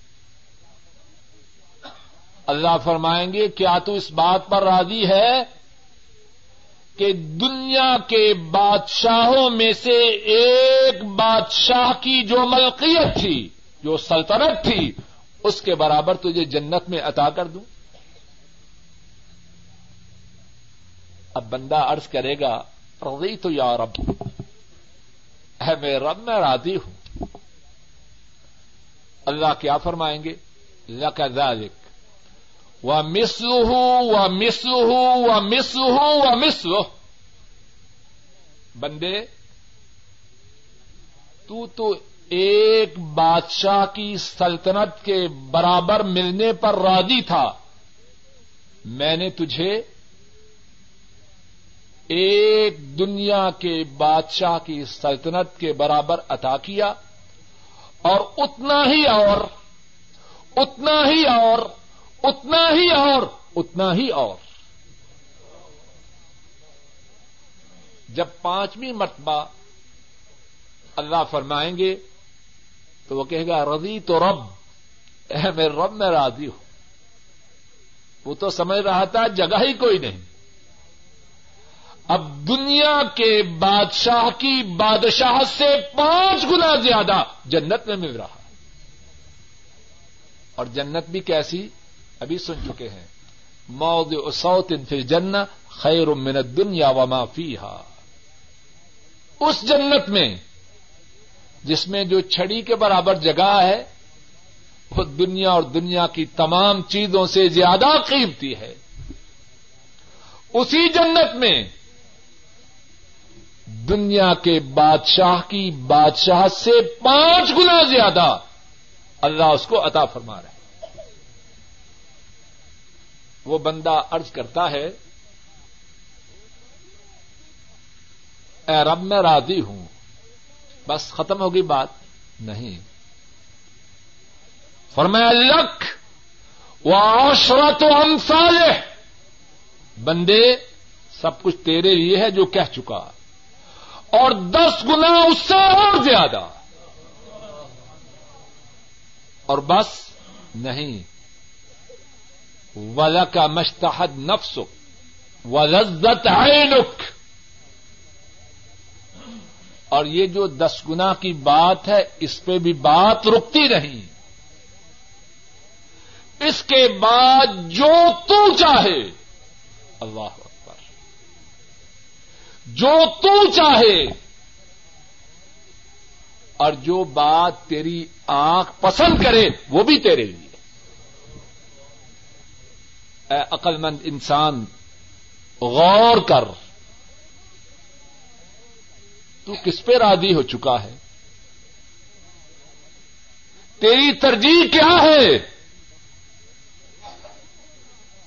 اللہ فرمائیں گے، کیا تو اس بات پر راضی ہے کہ دنیا کے بادشاہوں میں سے ایک بادشاہ کی جو ملکیت تھی، جو سلطنت تھی اس کے برابر تجھے جنت میں عطا کر دوں۔ اب بندہ عرض کرے گا رضی تو یا رب ہے میں رب، میں راضی ہوں۔ اللہ کیا فرمائیں گے؟ ذالک۔ و مسو و مسو و مسو و مسو بندے، تو تو ایک بادشاہ کی سلطنت کے برابر ملنے پر راضی تھا۔ میں نے تجھے ایک دنیا کے بادشاہ کی سلطنت کے برابر عطا کیا اور اتنا ہی اور، اتنا ہی اور، اتنا ہی اور، اتنا ہی اور۔ جب پانچویں مرتبہ اللہ فرمائیں گے تو وہ کہے گا، رضی تو رب، اے میرے رب، میں راضی ہوں۔ وہ تو سمجھ رہا تھا، جگہ ہی کوئی نہیں۔ اب دنیا کے بادشاہ کی بادشاہ سے پانچ گنا زیادہ جنت میں مل رہا۔ اور جنت بھی کیسی؟ ابھی سن چکے ہیں۔ مود سوت فی جن خیر من دنیا و معافی اس جنت میں جس میں جو چھڑی کے برابر جگہ ہے، وہ دنیا اور دنیا کی تمام چیزوں سے زیادہ قیمتی ہے۔ اسی جنت میں دنیا کے بادشاہ کی بادشاہ سے پانچ گنا زیادہ اللہ اس کو عطا فرما رہا ہے۔ وہ بندہ ارض کرتا ہے، اے رب میں راضی ہوں۔ بس ختم ہوگی بات؟ نہیں۔ فرمایا لکھ وہ عشرت و امثالہ۔ بندے، سب کچھ تیرے لیے ہے جو کہہ چکا۔ اور دس گنا اس سے اور زیادہ۔ اور بس نہیں۔ ولا کا مشتحد نفس و لذت عینک۔ اور یہ جو دس گنا کی بات ہے، اس پہ بھی بات رکتی نہیں اس کے بعد جو تو چاہے، اللہ اکبر۔ جو تو چاہے، اور جو بات تیری آنکھ پسند کرے، وہ بھی تیرے لیے۔ اے عقل مند انسان، غور کر۔ تو کس پہ رادی ہو چکا ہے؟ تیری ترجیح کیا ہے؟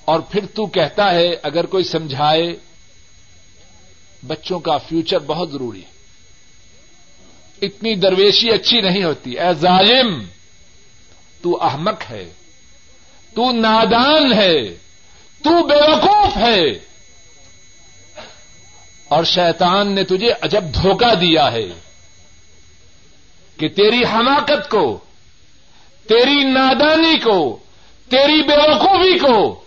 اور پھر تو کہتا ہے، اگر کوئی سمجھائے، بچوں کا فیوچر بہت ضروری ہے۔ اتنی درویشی اچھی نہیں ہوتی۔ اے ظالم، تو احمق ہے۔ تو نادان ہے۔ تو بیوقوف ہے۔ اور شیطان نے تجھے عجب دھوکہ دیا ہے کہ تیری حماقت کو، تیری نادانی کو، تیری بیوقوفی کو،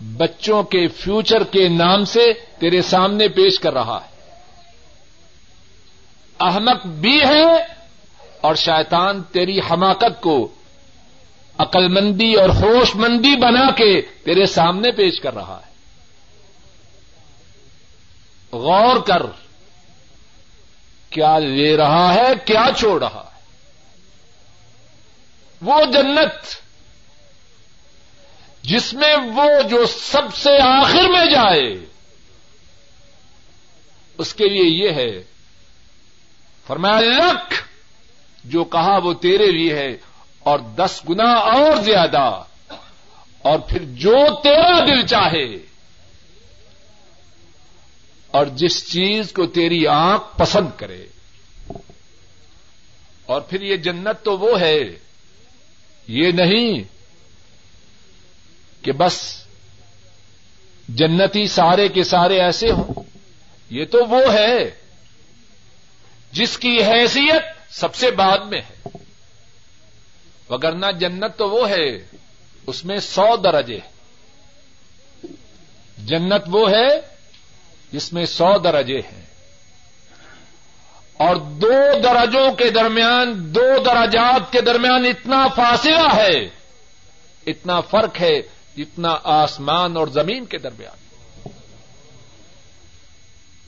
بچوں کے فیوچر کے نام سے تیرے سامنے پیش کر رہا ہے۔ احمق بھی ہے اور شیطان تیری حماقت کو عقل مندی اور ہوش مندی بنا کے تیرے سامنے پیش کر رہا ہے۔ غور کر کیا لے رہا ہے، کیا چھوڑ رہا ہے۔ وہ جنت جس میں وہ جو سب سے آخر میں جائے، اس کے لیے یہ ہے۔ فرمایا، لکھ جو کہا وہ تیرے لیے ہے، اور دس گنا اور زیادہ، اور پھر جو تیرا دل چاہے۔ اور جس چیز کو تیری آنکھ پسند کرے۔ اور پھر یہ جنت تو وہ ہے۔ یہ نہیں کہ بس جنتی سارے کے سارے ایسے ہوں۔ یہ تو وہ ہے جس کی حیثیت سب سے بعد میں ہے۔ وگرنہ جنت تو وہ ہے، اس میں سو درجے جنت وہ ہے جس میں سو درجے ہیں۔ اور دو درجوں کے درمیان، دو درجات کے درمیان اتنا فاصلہ ہے، اتنا فرق ہے جتنا آسمان اور زمین کے درمیان۔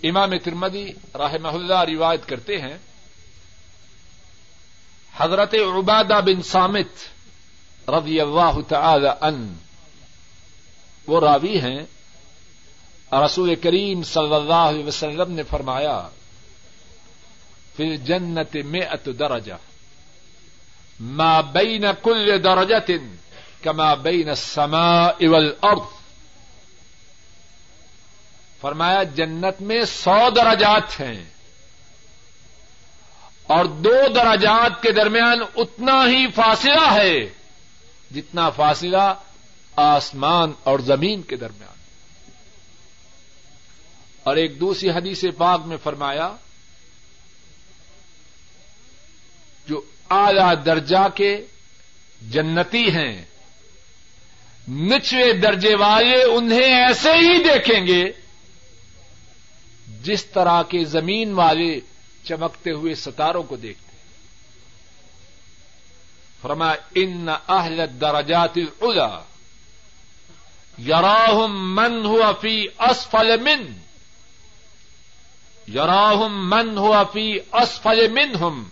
امام ترمدی راہ اللہ روایت کرتے ہیں، حضرت عبادہ بن سامت رضی اللہ تعالی ان وہ راوی ہیں۔ رسول کریم صلی اللہ علیہ وسلم نے فرمایا پھر جنت میں ات درجہ، ما بین کل درجت کما بین السماء والارض۔ فرمایا، جنت میں سو درجات ہیں۔ اور دو درجات کے درمیان اتنا ہی فاصلہ ہے جتنا فاصلہ آسمان اور زمین کے درمیان۔ اور ایک دوسری حدیث پاک میں فرمایا، جو اعلی درجہ کے جنتی ہیں، نچوے درجے والے انہیں ایسے ہی دیکھیں گے، جس طرح کے زمین والے چمکتے ہوئے ستاروں کو دیکھتے فرما ان اہل درجات الا یراہم من ہوا فی اسفل من یراہم من ہوا فی اسفل منہم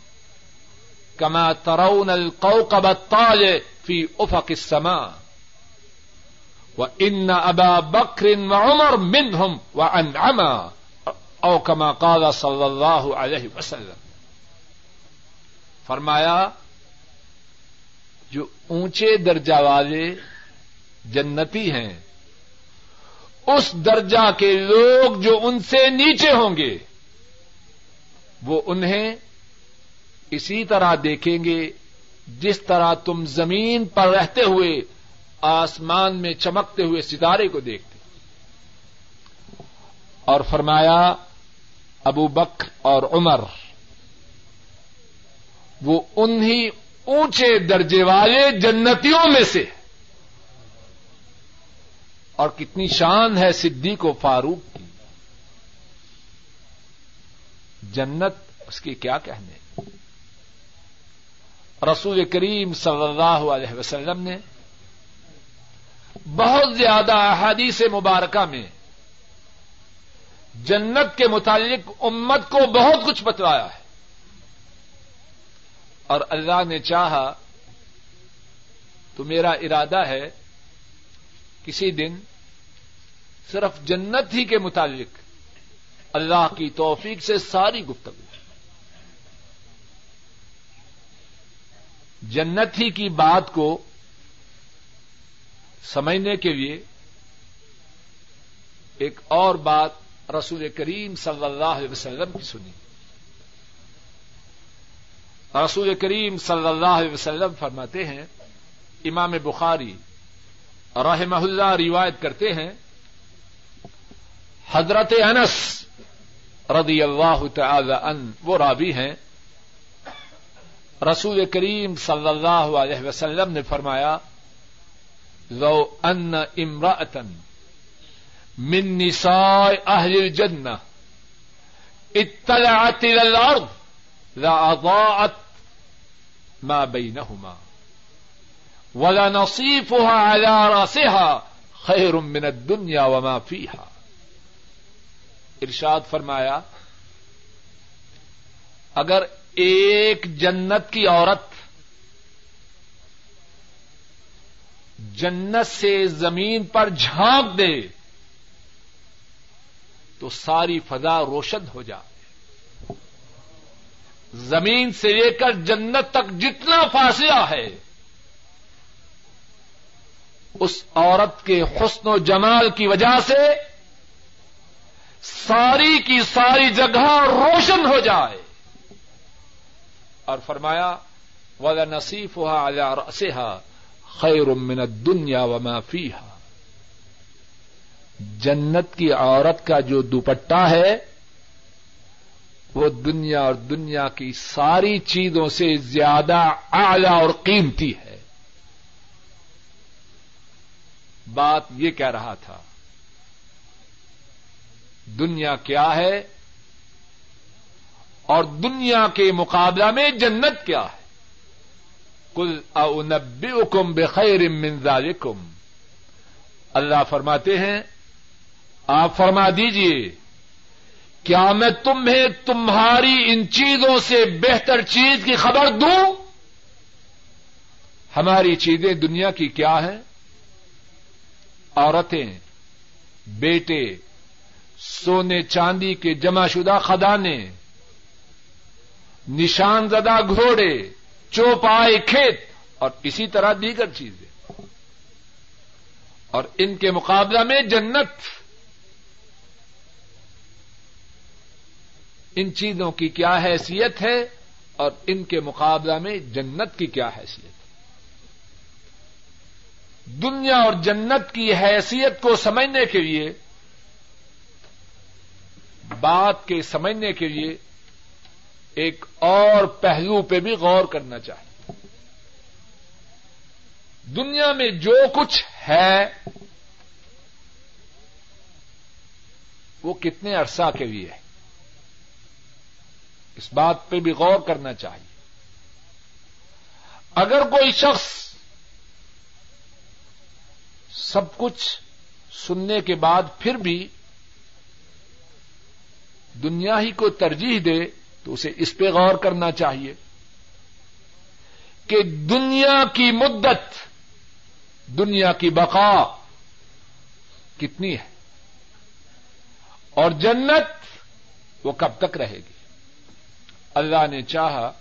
کما ترون القوقب الطالع فی افق السماء وان ابا بکر وعمر منهم وانعما او کما قال صلی اللہ علیہ وسلم فرمایا، جو اونچے درجہ والے جنتی ہیں اس درجہ کے لوگ جو ان سے نیچے ہوں گے، وہ انہیں اسی طرح دیکھیں گے جس طرح تم زمین پر رہتے ہوئے آسمان میں چمکتے ہوئے ستارے کو دیکھتے۔ اور فرمایا، ابو بکر اور عمر، وہ انہی اونچے درجے والے جنتیوں میں سے اور کتنی شان ہے صدیق و فاروق کی۔ جنت، اس کے کیا کہنے؟ رسول کریم صلی اللہ علیہ وسلم نے بہت زیادہ احادیث مبارکہ میں جنت کے متعلق امت کو بہت کچھ بتلایا ہے۔ اور اللہ نے چاہا تو میرا ارادہ ہے کسی دن صرف جنت ہی کے متعلق اللہ کی توفیق سے ساری گفتگو۔ جنت ہی کی بات کو سمجھنے کے لیے ایک اور بات رسول کریم صلی اللہ علیہ وسلم کی سنی۔ رسول کریم صلی اللہ علیہ وسلم فرماتے ہیں، امام بخاری رحمہ اللہ روایت کرتے ہیں، حضرت انس رضی اللہ تعالی ان وہ رابی ہیں۔ رسول کریم صلی اللہ علیہ وسلم نے فرمایا، لو ان امراطن من نساء اہل الجنہ اطلعت الى الارض لاضاءت ما بينهما ولا نصيفها على راسها خير من الدنيا وما فيها ارشاد فرمایا، اگر ایک جنت کی عورت جنت سے زمین پر جھانک دے تو ساری فضا روشن ہو جائے۔ زمین سے لے کر جنت تک جتنا فاصلہ ہے اس عورت کے حسن و جمال کی وجہ سے ساری کی ساری جگہ روشن ہو جائے۔ اور فرمایا، ولا نصیف ہوا رسحا خیر من دنیا و معافی جنت کی عورت کا جو دوپٹہ ہے، وہ دنیا اور دنیا کی ساری چیزوں سے زیادہ اعلی اور قیمتی ہے۔ بات یہ کہہ رہا تھا، دنیا کیا ہے اور دنیا کے مقابلہ میں جنت کیا ہے؟ کل او نبی حکم بخیر ذالکم اللہ فرماتے ہیں، آپ فرما دیجیے کیا میں تمہیں تمہاری ان چیزوں سے بہتر چیز کی خبر دوں؟ ہماری چیزیں دنیا کی کیا ہیں؟ عورتیں، بیٹے، سونے چاندی کے جمع شدہ خدانے نشان زدہ گھوڑے چوپائے کھیت، اور اسی طرح دیگر چیزیں۔ اور ان کے مقابلہ میں جنت۔ ان چیزوں کی کیا حیثیت ہے اور ان کے مقابلہ میں جنت کی کیا حیثیت ہے؟ دنیا اور جنت کی حیثیت کو سمجھنے کے لیے، بات کے سمجھنے کے لیے ایک اور پہلو پہ بھی غور کرنا چاہیے۔ دنیا میں جو کچھ ہے، وہ کتنے عرصہ کے لیے ہے؟ اس بات پہ بھی غور کرنا چاہیے۔ اگر کوئی شخص سب کچھ سننے کے بعد پھر بھی دنیا ہی کو ترجیح دے تو اسے اس پہ غور کرنا چاہیے کہ دنیا کی مدت، دنیا کی بقا کتنی ہے؟ اور جنت وہ کب تک رہے گی؟ اللہ نے چاہا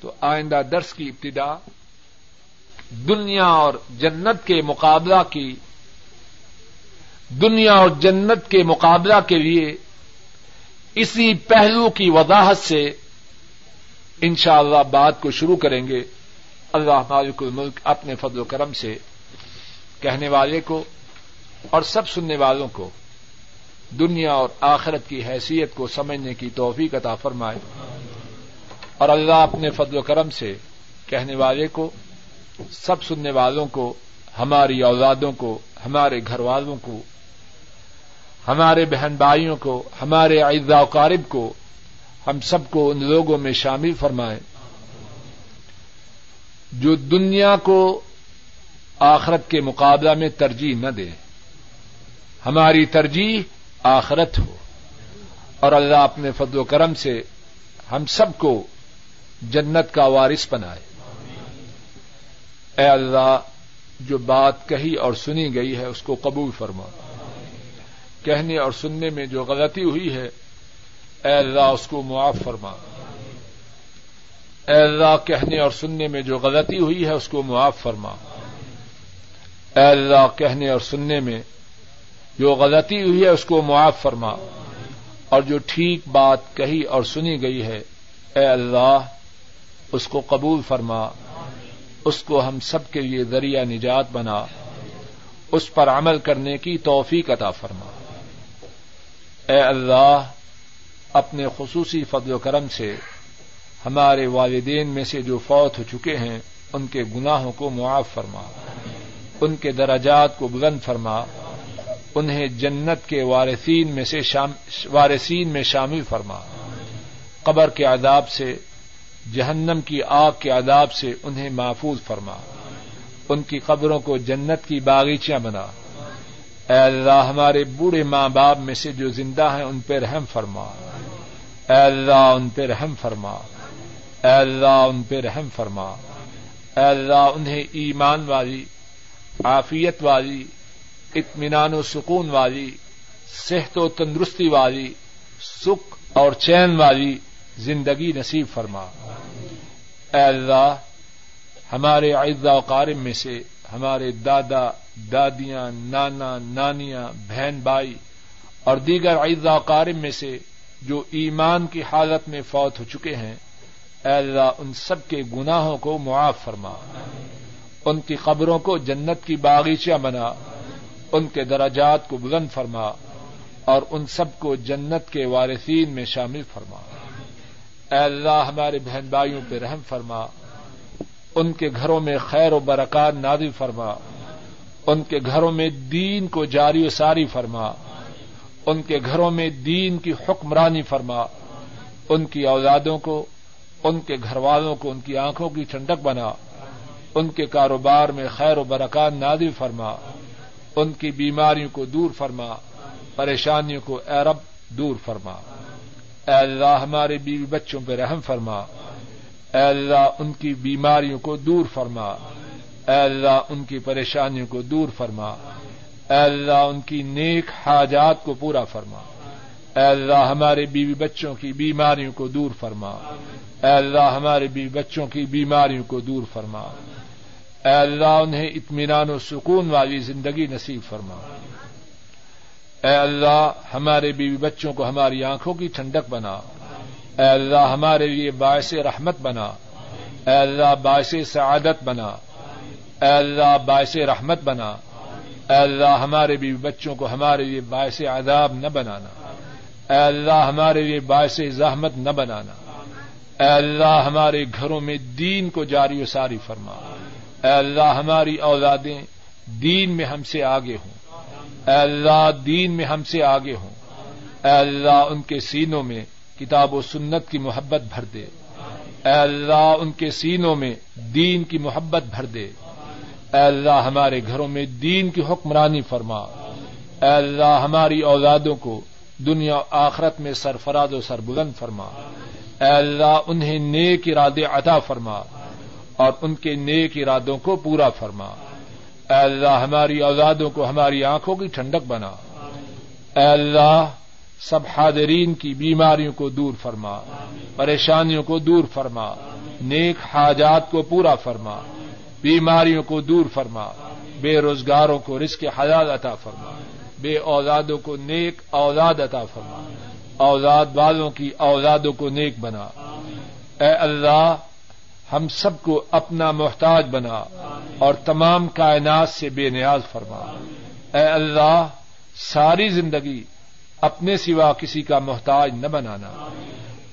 تو آئندہ درس کی ابتدا دنیا اور جنت کے مقابلہ کی دنیا اور جنت کے مقابلہ کے لیے اسی پہلو کی وضاحت سے انشاءاللہ اللہ بات کو شروع کریں گے۔ اللہ مالک الملک اپنے فضل و کرم سے کہنے والے کو اور سب سننے والوں کو دنیا اور آخرت کی حیثیت کو سمجھنے کی توفیق عطا فرمائے اور اللہ اپنے فضل و کرم سے کہنے والے کو سب سننے والوں کو، ہماری اولادوں کو، ہمارے گھر والوں کو، ہمارے بہن بھائیوں کو، ہمارے اعزا قارب کو ہم سب کو ان لوگوں میں شامل فرمائیں۔ جو دنیا کو آخرت کے مقابلہ میں ترجیح نہ دے ہماری ترجیح آخرت ہو۔ اور اللہ اپنے فضل و کرم سے ہم سب کو جنت کا وارث بنائے۔ اے اللہ، جو بات کہی اور سنی گئی ہے، اس کو قبول فرما۔ کہنے اور سننے میں جو غلطی ہوئی ہے، اے اللہ، اس کو معاف فرما۔ اے اللہ، کہنے اور سننے میں جو غلطی ہوئی ہے، اس کو معاف فرما۔ اے اللہ، کہنے اور سننے میں جو غلطی ہوئی ہے، اس کو معاف فرما۔ اور جو ٹھیک بات کہی اور سنی گئی ہے، اے اللہ، اس کو قبول فرما۔ اس کو ہم سب کے لیے ذریعہ نجات بنا، اس پر عمل کرنے کی توفیق عطا فرما۔ اے اللہ، اپنے خصوصی فضل و کرم سے ہمارے والدین میں سے جو فوت ہو چکے ہیں، ان کے گناہوں کو معاف فرما، ان کے درجات کو بلند فرما، انہیں جنت کے وارثین میں سے وارثین میں شامل فرما۔ قبر کے عذاب سے جہنم کی آگ کے عذاب سے انہیں محفوظ فرما۔ ان کی قبروں کو جنت کی باغیچیاں بنا۔ اے اللہ، ہمارے بوڑھے ماں باپ میں سے جو زندہ ہیں، ان پہ رحم فرما۔ اے اللہ، ان پہ رحم فرما۔ اے اللہ، ان پہ رحم فرما۔ اے اللہ، انہیں ایمان والی، عافیت والی، اطمینان و سکون والی، صحت و تندرستی والی، سکھ اور چین والی زندگی نصیب فرما۔ اے اللہ، ہمارے اعزا و قارم میں سے ہمارے دادا، دادیاں، نانا، نانیاں، بہن بھائی اور دیگر اعزا و قارم میں سے جو ایمان کی حالت میں فوت ہو چکے ہیں، اے اللہ ان سب کے گناہوں کو معاف فرما۔ ان کی قبروں کو جنت کی باغیچہ بنا۔ ان کے درجات کو بلند فرما اور ان سب کو جنت کے وارثین میں شامل فرما۔ اے اللہ ہمارے بہن بھائیوں پہ رحم فرما، ان کے گھروں میں خیر و برکات نادل فرما، ان کے گھروں میں دین کو جاری و ساری فرما، ان کے گھروں میں دین کی حکمرانی فرما، ان کی اولادوں کو، ان کے گھر والوں کو ان کی آنکھوں کی ٹھنڈک بنا، ان کے کاروبار میں خیر و برکات نادل فرما، ان کی بیماریوں کو دور فرما، پریشانیوں کو ایرب دور فرما۔ اے اللہ ہمارے بیوی بچوں پہ رحم فرما۔ اے اللہ ان کی بیماریوں کو دور فرما۔ اے اللہ ان کی پریشانیوں کو دور فرما۔ اے اللہ ان کی نیک حاجات کو پورا فرما۔ اے اللہ ہمارے بیوی بچوں کی بیماریوں کو دور فرما۔ اے اللہ ہمارے بیوی بچوں کی بیماریوں کو دور فرما۔ اے اللہ انہیں اطمینان و سکون والی زندگی نصیب فرما۔ اے اللہ، ہمارے بیوی بچوں کو ہماری آنکھوں کی ٹھنڈک بنا۔ اے اللہ، ہمارے لیے باعث رحمت بنا۔ اے اللہ، باعث سعادت بنا۔ اے اللہ، باعث رحمت بنا۔ اے اللہ، ہمارے بیوی بچوں کو ہمارے لیے باعث عذاب نہ بنانا۔ اے اللہ، ہمارے لیے باعث زحمت نہ بنانا۔ اے اللہ، ہمارے گھروں میں دین کو جاری و ساری فرما۔ اے اللہ، ہماری اولادیں دین میں ہم سے آگے ہوں۔ اے اللہ، دین میں ہم سے آگے ہوں۔ اے اللہ، ان کے سینوں میں کتاب و سنت کی محبت بھر دے۔ اے اللہ، ان کے سینوں میں دین کی محبت بھر دے۔ اے اللہ، ہمارے گھروں میں دین کی حکمرانی فرما۔ اے اللہ، ہماری اولادوں کو دنیا آخرت میں سرفراز و سربلند فرما۔ اے اللہ، انہیں نیک ارادے عطا فرما اور ان کے نیک ارادوں کو پورا فرما۔ اے اللہ، ہماری اولادوں کو ہماری آنکھوں کی ٹھنڈک بنا۔ اے اللہ، سب حاضرین کی بیماریوں کو دور فرما۔ پریشانیوں کو دور فرما۔ نیک حاجات کو پورا فرما۔ بیماریوں کو دور فرما۔ بے روزگاروں کو رزق حیات عطا فرما۔ بے اولادوں کو نیک اولاد عطا فرما۔ اولاد والوں کی اولادوں کو نیک بنا۔ اے اللہ ہم سب کو اپنا محتاج بنا اور تمام کائنات سے بے نیاز فرما۔ اے اللہ، ساری زندگی اپنے سوا کسی کا محتاج نہ بنانا۔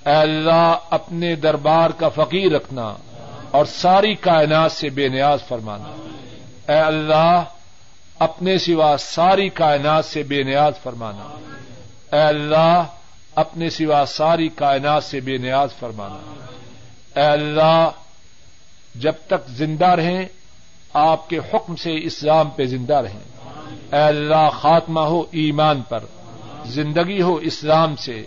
اے اللہ، اپنے دربار کا فقیر رکھنا اور ساری کائنات سے بے نیاز فرمانا۔ اے اللہ، اپنے سوا ساری کائنات سے بے نیاز فرمانا۔ اے اللہ، اپنے سوا ساری کائنات سے بے نیاز فرمانا۔ اے اللہ جب تک زندہ رہیں، آپ کے حکم سے اسلام پہ زندہ رہیں۔ اے اللہ، خاتمہ ہو ایمان پر۔ زندگی ہو اسلام سے۔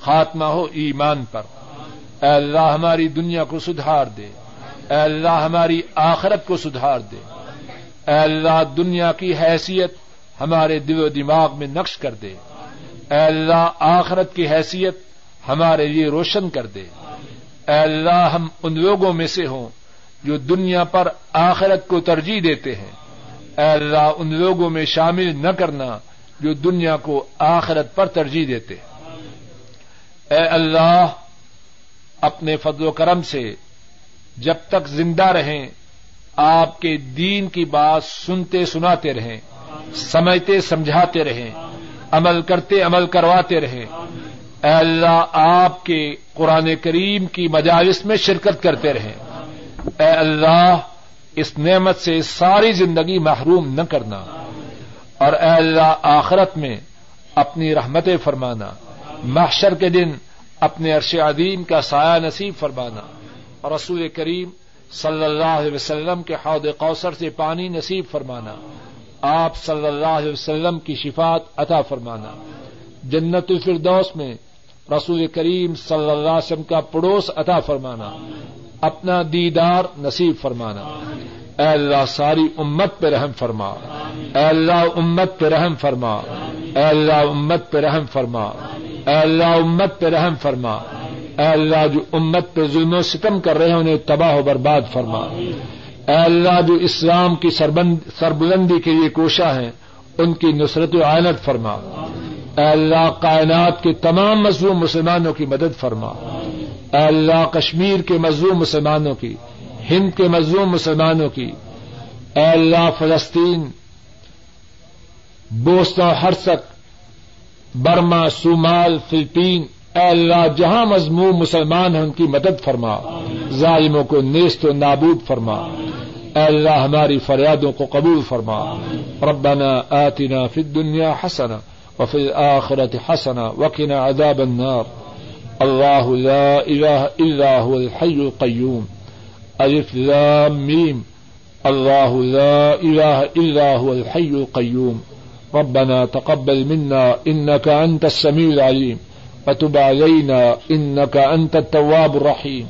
خاتمہ ہو ایمان پر۔ اے اللہ، ہماری دنیا کو سدھار دے۔ اے اللہ، ہماری آخرت کو سدھار دے۔ اے اللہ، دنیا کی حیثیت ہمارے دل و دماغ میں نقش کر دے۔ اے اللہ، آخرت کی حیثیت ہمارے لیے روشن کر دے۔ اے اللہ، ہم ان لوگوں میں سے ہوں۔ جو دنیا پر آخرت کو ترجیح دیتے ہیں۔ اے اللہ، ان لوگوں میں شامل نہ کرنا جو دنیا کو آخرت پر ترجیح دیتے اے اللہ، اپنے فضل و کرم سے جب تک زندہ رہیں، آپ کے دین کی بات سنتے سناتے رہیں، سمجھتے سمجھاتے رہیں، عمل کرتے عمل کرواتے رہیں۔ اے اللہ، آپ کے قرآن کریم کی مجالس میں شرکت کرتے رہیں۔ اے اللہ، اس نعمت سے ساری زندگی محروم نہ کرنا۔ اور اے اللہ، آخرت میں اپنی رحمت فرمانا۔ محشر کے دن اپنے عرش عدیم کا سایہ نصیب فرمانا۔ اور رسول کریم صلی اللہ علیہ وسلم کے حوض کوثر سے پانی نصیب فرمانا۔ آپ صلی اللہ علیہ وسلم کی شفات عطا فرمانا۔ جنت الفردوس میں رسول کریم صلی اللہ علیہ وسلم کا پڑوس عطا فرمانا۔ اپنا دیدار نصیب فرمانا۔ اے اللہ، ساری امت پہ رحم فرما۔ اے اللہ، امت پہ رحم فرما۔ اے اللہ، امت پہ رحم فرما۔ اے اللہ، امت پہ رحم فرما۔ اے اللہ، جو امت پہ ظلم و ستم کر رہے ہیں، انہیں تباہ و برباد فرما۔ اے اللہ، جو اسلام کی سربلندی کے لیے کوشاں ہیں، ان کی نصرت و عائنت فرما۔ اے اللہ، کائنات کے تمام مظلوم مسلمانوں کی مدد فرما۔ اللہ کشمیر کے مظلوم مسلمانوں کی، ہند کے مظلوم مسلمانوں کی، اے اللہ فلسطین بوستا ہرسک، برما سومال فلپین، اے اللہ جہاں مضموم مسلمان ہیں ان کی مدد فرما، ظالموں کو نیست و نابود فرما، اے اللہ ہماری فریادوں کو قبول فرما، ربنا آتنا فی الدنیا حسنا وفی الآخرة حسنا وقنا عذاب النار۔ الله لا إله إلا هو الحي القيوم ألف لام ميم الله لا إله إلا هو الحي القيوم ربنا تقبل منا إنك أنت السميع العليم وتب علينا إنك أنت التواب الرحيم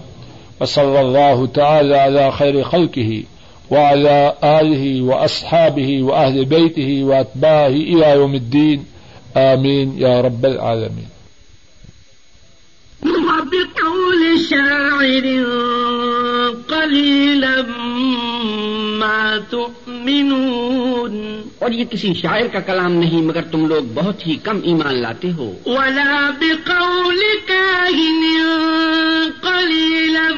وصلى الله تعالى على خير خلقه وعلى آله وأصحابه وأهل بيته وأتباعه إلى يوم الدين آمين يا رب العالمين شاعر قليلا ما تؤمنون. اور یہ کسی شاعر کا کلام نہیں مگر تم لوگ بہت ہی کم ایمان لاتے ہو۔ ولا بقول كاهن قليلا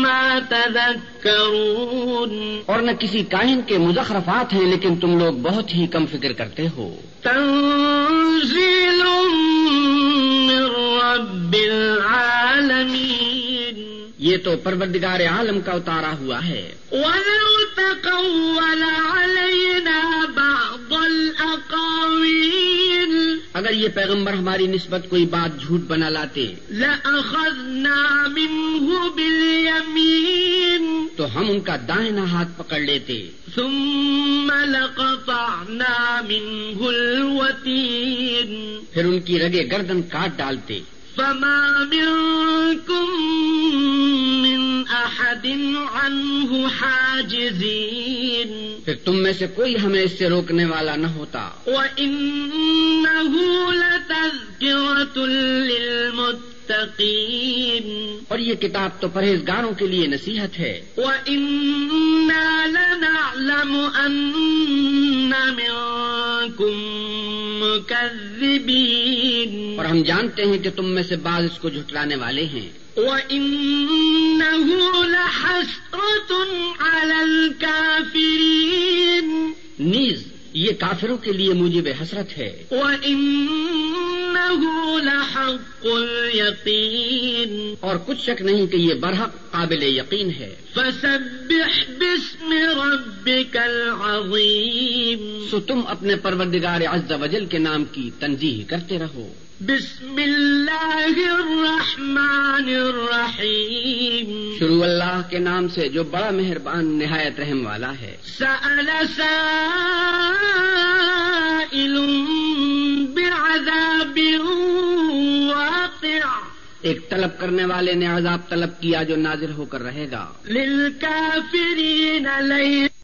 ما تذكرون. اور نہ کسی کائن کے مزخرفات ہیں لیکن تم لوگ بہت ہی کم فکر کرتے ہو۔ تنزيل من رب یہ تو پروردگار عالم کا اتارا ہوا ہے۔ اگر یہ پیغمبر ہماری نسبت کوئی بات جھوٹ بنا لاتے لأخذنا تو ہم ان کا دائنا ہاتھ پکڑ لیتے۔ ثم پھر ان کی رگے گردن کاٹ ڈالتے۔ فما منكم من أحد عنه حاجزين. پھر تم میں سے کوئی ہمیں اس سے روکنے والا نہ ہوتا۔ وإنه لتذكرة للمتقين اور یہ کتاب تو پرہیزگاروں کے لیے نصیحت ہے۔ وإنا لنعلم أن منكم مكذبين. اور ہم جانتے ہیں کہ تم میں سے بعض اس کو جھٹلانے والے ہیں۔ وإنه لحسرة على الكافرين. نیز یہ کافروں کے لیے موجب حسرت ہے۔ وإنه لحق اليقين۔ اور کچھ شک نہیں کہ یہ برحق قابل یقین ہے۔ فسبح باسم ربك العظيم۔ سو تم اپنے پروردگار عز و جل کے نام کی تنظیح کرتے رہو۔ بسم الله الرحمن الرحيم شروع اللہ کے نام سے جو بڑا مہربان نہایت رحم والا ہے۔ سأل سائل بعذاب واقع. ایک طلب کرنے والے نے عذاب طلب کیا جو نازل ہو کر رہے گا۔ للكافرين ليس